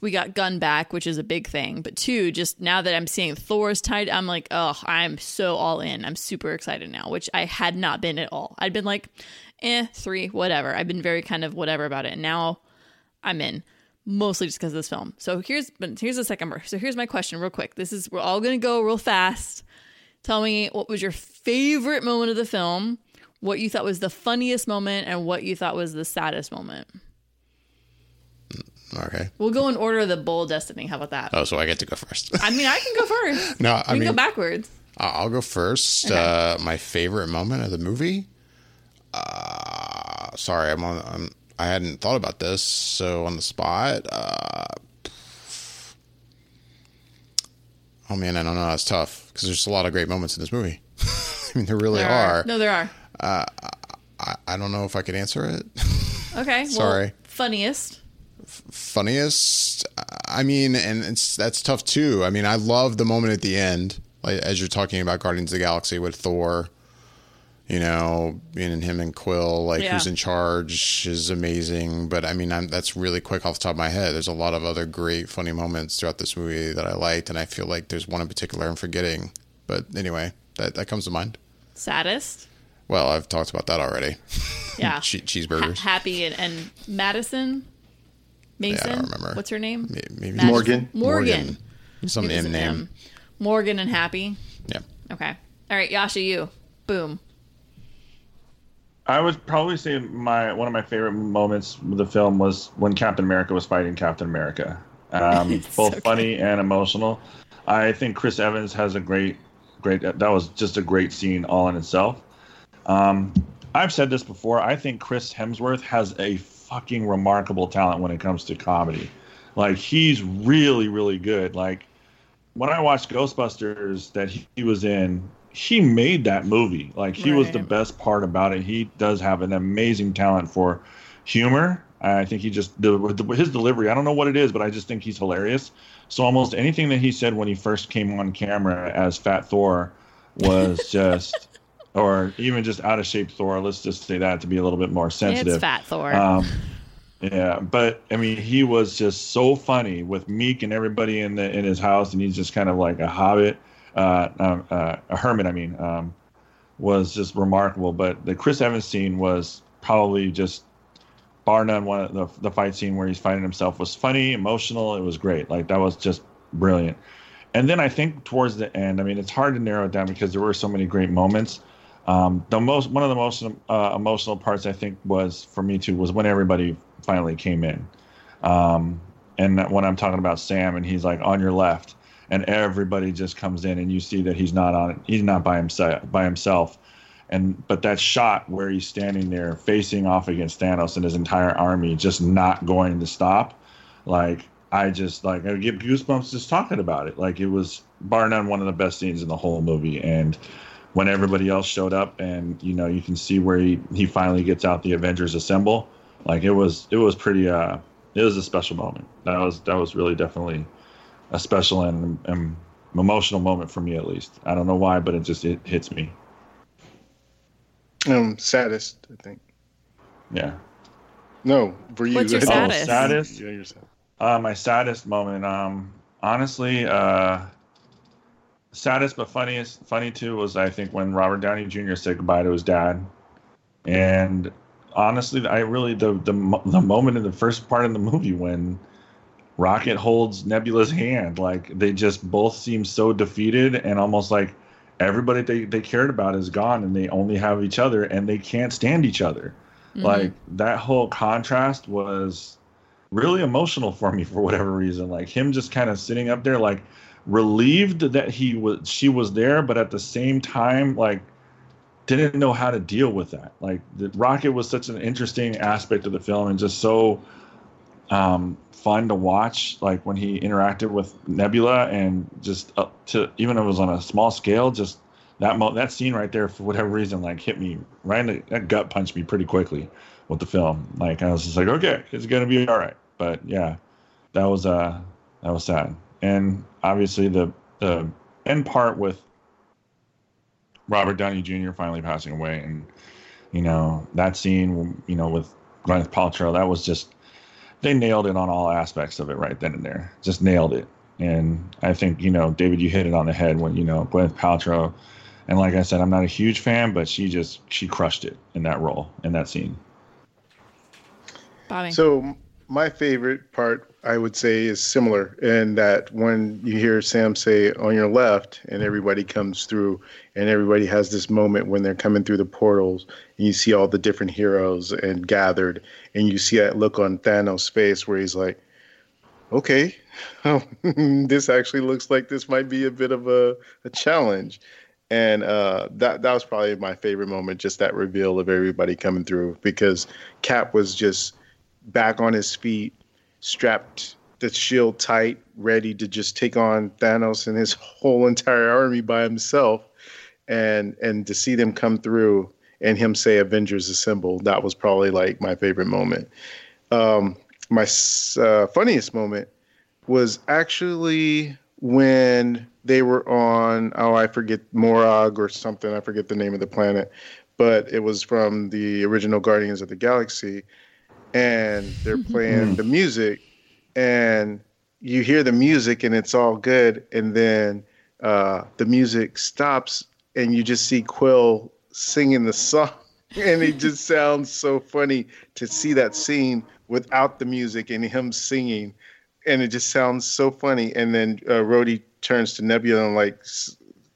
we got Gunn back, which is a big thing. But two, just now that I'm seeing Thor's tied, I'm like, oh, I'm so all in. I'm super excited now, which I had not been at all. I'd been like, eh, three, whatever. I've been very kind of whatever about it. And now I'm in, mostly just because of this film. So here's here's the second part. So here's my question, real quick. This is we're all gonna go real fast. Tell me what was your favorite moment of the film, what you thought was the funniest moment, and what you thought was the saddest moment. Okay. We'll go in order of the bowl destiny. How about that? Oh, so I get to go first. I mean, I can go first. no, I mean, go backwards. I'll go first. Okay. Uh, my favorite moment of the movie. Uh, sorry, I'm on. I'm, I hadn't thought about this, so on the spot. Uh, oh man, I don't know. It's tough because there's a lot of great moments in this movie. I mean, there really There are. No, there are. I, I don't know if I could answer it. Okay. Sorry. Well, funniest. Funniest i mean and it's that's tough too i mean i love the moment at the end like as you're talking about guardians of the galaxy with thor you know being him and quill like Yeah. who's in charge is amazing but i mean I'm, that's really quick off the top of my head there's a lot of other great funny moments throughout this movie that i liked and i feel like there's one in particular i'm forgetting but anyway that, that comes to mind Saddest. well i've talked about that already Yeah. che- Ha- cheeseburgers happy and, and Madison. Mason. remember. What's her name? Maybe Madison? Morgan. Morgan. some It m name M. Morgan and Happy. yeah Okay. All right, Yasha, you. Boom. I would probably say my one of my favorite moments of the film was when Captain America was fighting Captain America. Um, both so funny and emotional. I think Chris Evans has a great, great. That was just a great scene all in itself. Um, I've said this before. I think Chris Hemsworth has a fucking remarkable talent when it comes to comedy. Like he's really, really good. Like when I watched Ghostbusters that he, he was in, he made that movie. Like he was the best part about it. He does have an amazing talent for humor. I think he just the, the, his delivery. I don't know what it is, but I just think he's hilarious. So almost anything that he said when he first came on camera as Fat Thor was just, or even just out of shape Thor. Let's just say that to be a little bit more sensitive. It's Fat Thor. Um, yeah, but I mean, he was just so funny with Miek and everybody in the in his house, and he's just kind of like a hobbit, uh, um, uh, a hermit. I mean, um, was just remarkable. But the Chris Evans scene was probably just bar none one of the the fight scene where he's fighting himself was funny, emotional. It was great. Like that was just brilliant. And then I think towards the end, I mean, it's hard to narrow it down because there were so many great moments. Um, the most one of the most uh, emotional parts I think was for me too was when everybody finally came in, um, and when I'm talking about Sam and he's like on your left, and everybody just comes in and you see that he's not on it he's not by himself by himself, and but that shot where he's standing there facing off against Thanos and his entire army just not going to stop, like I just like I get goosebumps just talking about it. Like it was bar none one of the best scenes in the whole movie. And when everybody else showed up, and you know you can see where he he finally gets out the Avengers Assemble, like it was it was pretty uh it was a special moment. That was that was really definitely a special and, and emotional moment for me at least. I don't know why, but it just it hits me. Um, saddest, I think. Yeah. No, for you. What's your Oh, saddest? saddest? Yeah, you're sad. Uh, my saddest moment, um, honestly, uh, saddest but funniest, funny too was I think when Robert Downey Jr. said goodbye to his dad, and honestly, I really the the the moment in the first part of the movie when Rocket holds Nebula's hand, like they just both seem so defeated and almost like everybody they, they cared about is gone and they only have each other and they can't stand each other. Mhm. Like that whole contrast was really emotional for me for whatever reason. Like him just kind of sitting up there, like relieved that he was she was there, but at the same time, like didn't know how to deal with that. Like the Rocket was such an interesting aspect of the film and just so um, fun to watch. Like when he interacted with Nebula, and just up to even if it was on a small scale, just that mo- that scene right there for whatever reason like hit me right in the that gut punched me pretty quickly with the film. Like I was just like, okay, it's gonna be all right. But yeah, that was uh that was sad. And obviously the the end part with Robert Downey Jr. finally passing away, and you know that scene, you know, with Gwyneth Paltrow, that was just they nailed it on all aspects of it right then and there. Just nailed it. And I think you know, David, you hit it on the head when you know Gwyneth Paltrow and like I said, I'm not a huge fan, but she just she crushed it in that role in that scene. Bobby. So my favorite part, I would say, is similar in that when you hear Sam say "on your left" and everybody comes through, and everybody has this moment when they're coming through the portals, and you see all the different heroes and gathered, and you see that look on Thanos' face where he's like, "Okay, this actually looks like this might be a bit of a, a challenge." and uh, that that was probably my favorite moment, just that reveal of everybody coming through because Cap was just back on his feet, strapped the shield tight, ready to just take on Thanos and his whole entire army by himself, and and to see them come through and him say "Avengers Assemble," that was probably like my favorite moment. Um, my uh, funniest moment was actually when they were on oh I forget Morag or something I forget the name of the planet, but it was from the original Guardians of the Galaxy, and they're playing the music, and you hear the music and it's all good, and then uh, the music stops and you just see Quill singing the song. And it just sounds so funny to see that scene without the music and him singing and it just sounds so funny. And then uh, Rhodey turns to Nebula and like,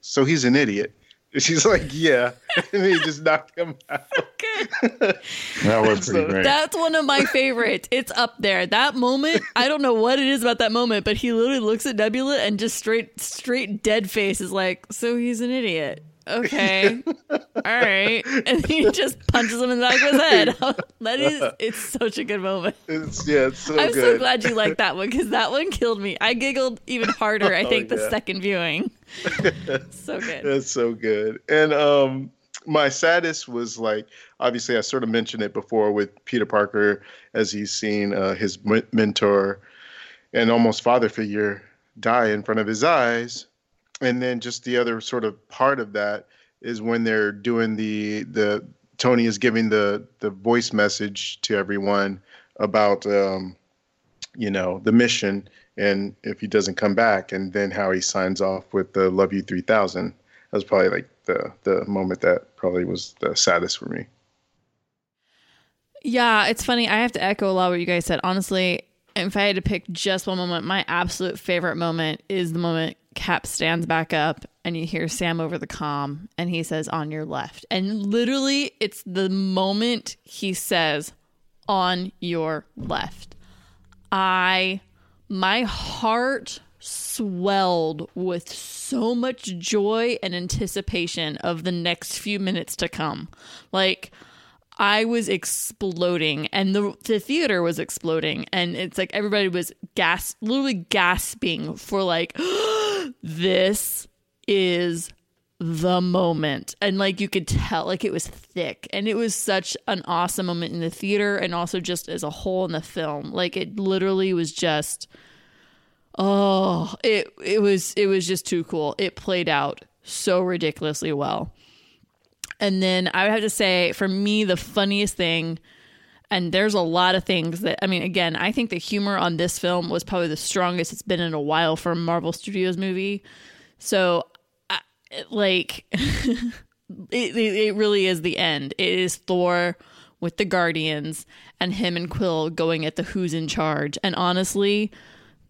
so he's an idiot. And she's like, yeah, and he just knocked him out. that was pretty great. That's one of my favorites. It's up there. That moment, I don't know what it is about that moment, but he literally looks at Nebula and just straight, straight dead face is like, so he's an idiot okay, all right, and he just punches him in the back of his head. that is, it's such a good moment. It's yeah, it's so I'm good. so glad you liked that one because that one killed me. I giggled even harder. I think Oh, the second viewing. so good. That's so good. And um, my saddest was like, obviously, I sort of mentioned it before with Peter Parker as he's seen uh, his m- mentor and almost father figure die in front of his eyes. And then just the other sort of part of that is when they're doing the the Tony is giving the the voice message to everyone about um, you know the mission and if he doesn't come back and then how he signs off with the love you 3000 that was probably like the the moment that probably was the saddest for me Yeah, it's funny. I have to echo a lot what you guys said. Honestly, if I had to pick just one moment, my absolute favorite moment is the moment Cap stands back up and you hear Sam over the comm and he says, on your left. And literally, it's the moment he says, on your left. I, my heart swelled with so much joy and anticipation of the next few minutes to come. Like, I was exploding and the the theater was exploding and it's like everybody was gas literally gasping for like this is the moment. And like you could tell like it was thick and it was such an awesome moment in the theater and also just as a whole in the film. Like it literally was just oh it it was it was just too cool. It played out so ridiculously well and then I would have to say, for me, the funniest thing, and there's a lot of things that, I mean, again, I think the humor on this film was probably the strongest it's been in a while for a Marvel Studios movie. So, I, like, it, it, it really is the end. It is Thor with the Guardians and him and Quill going at the who's in charge. And honestly,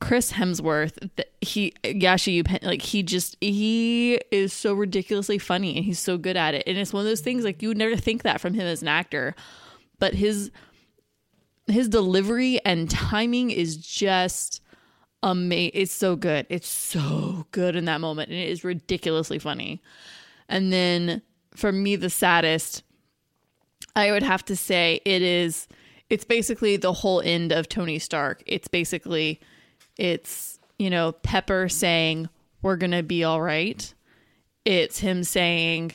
Chris Hemsworth, th- he Yashi, you like he just he is so ridiculously funny and he's so good at it. And it's one of those things like you would never think that from him as an actor, but his his delivery and timing is just amazing. It's so good. It's so good in that moment, and it is ridiculously funny. And then for me, the saddest, I would have to say it is it's basically the whole end of Tony Stark. It's basically it's, you know, Pepper saying we're going to be all right. It's him saying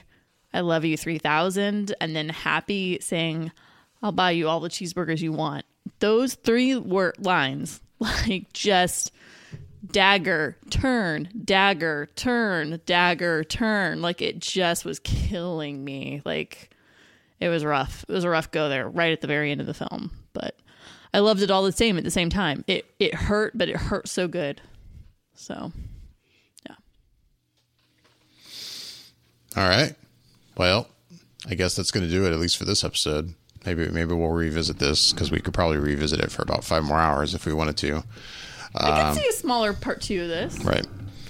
I love you 3000 and then Happy saying I'll buy you all the cheeseburgers you want. Those three were lines like just dagger turn dagger turn dagger turn like it just was killing me like it was rough it was a rough go there right at the very end of the film but i loved it all the same at the same time it it hurt but it hurt so good so yeah All right. Well, I guess that's going to do it, at least for this episode. Maybe maybe we'll revisit this because we could probably revisit it for about five more hours if we wanted to. i can um, see a smaller part two of this Right.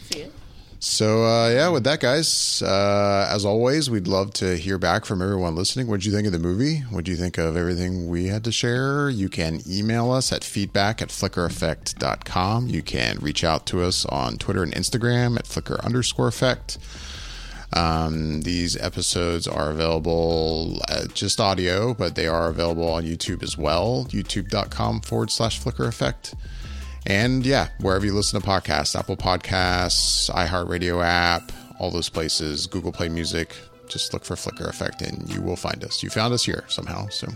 see it So uh, yeah, with that, guys, uh, as always, we'd love to hear back from everyone listening. What do you think of the movie? What do you think of everything we had to share? You can email us at feedback at flickereffect.com. You can reach out to us on Twitter and Instagram at flicker underscore effect. Um, these episodes are available uh, just audio, but they are available on YouTube as well. YouTube.com forward slash flicker effect. And yeah, wherever you listen to podcasts, Apple Podcasts, iHeartRadio app, all those places, Google Play Music, just look for Flicker Effect and you will find us. You found us here somehow. So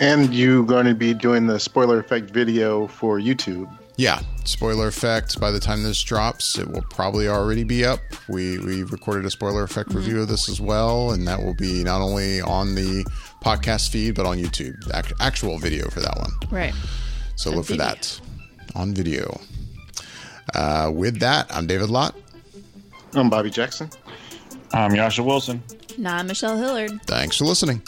And you're going to be doing the spoiler effect video for YouTube. yeah, spoiler effect. By the time this drops, it will probably already be up. We we recorded a spoiler effect mm-hmm. review of this as well, and that will be not only on the podcast feed but on YouTube. Act- actual video for that one. right So On look for video. that on video. Uh, with that, I'm David Lott. I'm Bobby Jackson. I'm Yasha Wilson. I'm michelle hillard Thanks for listening.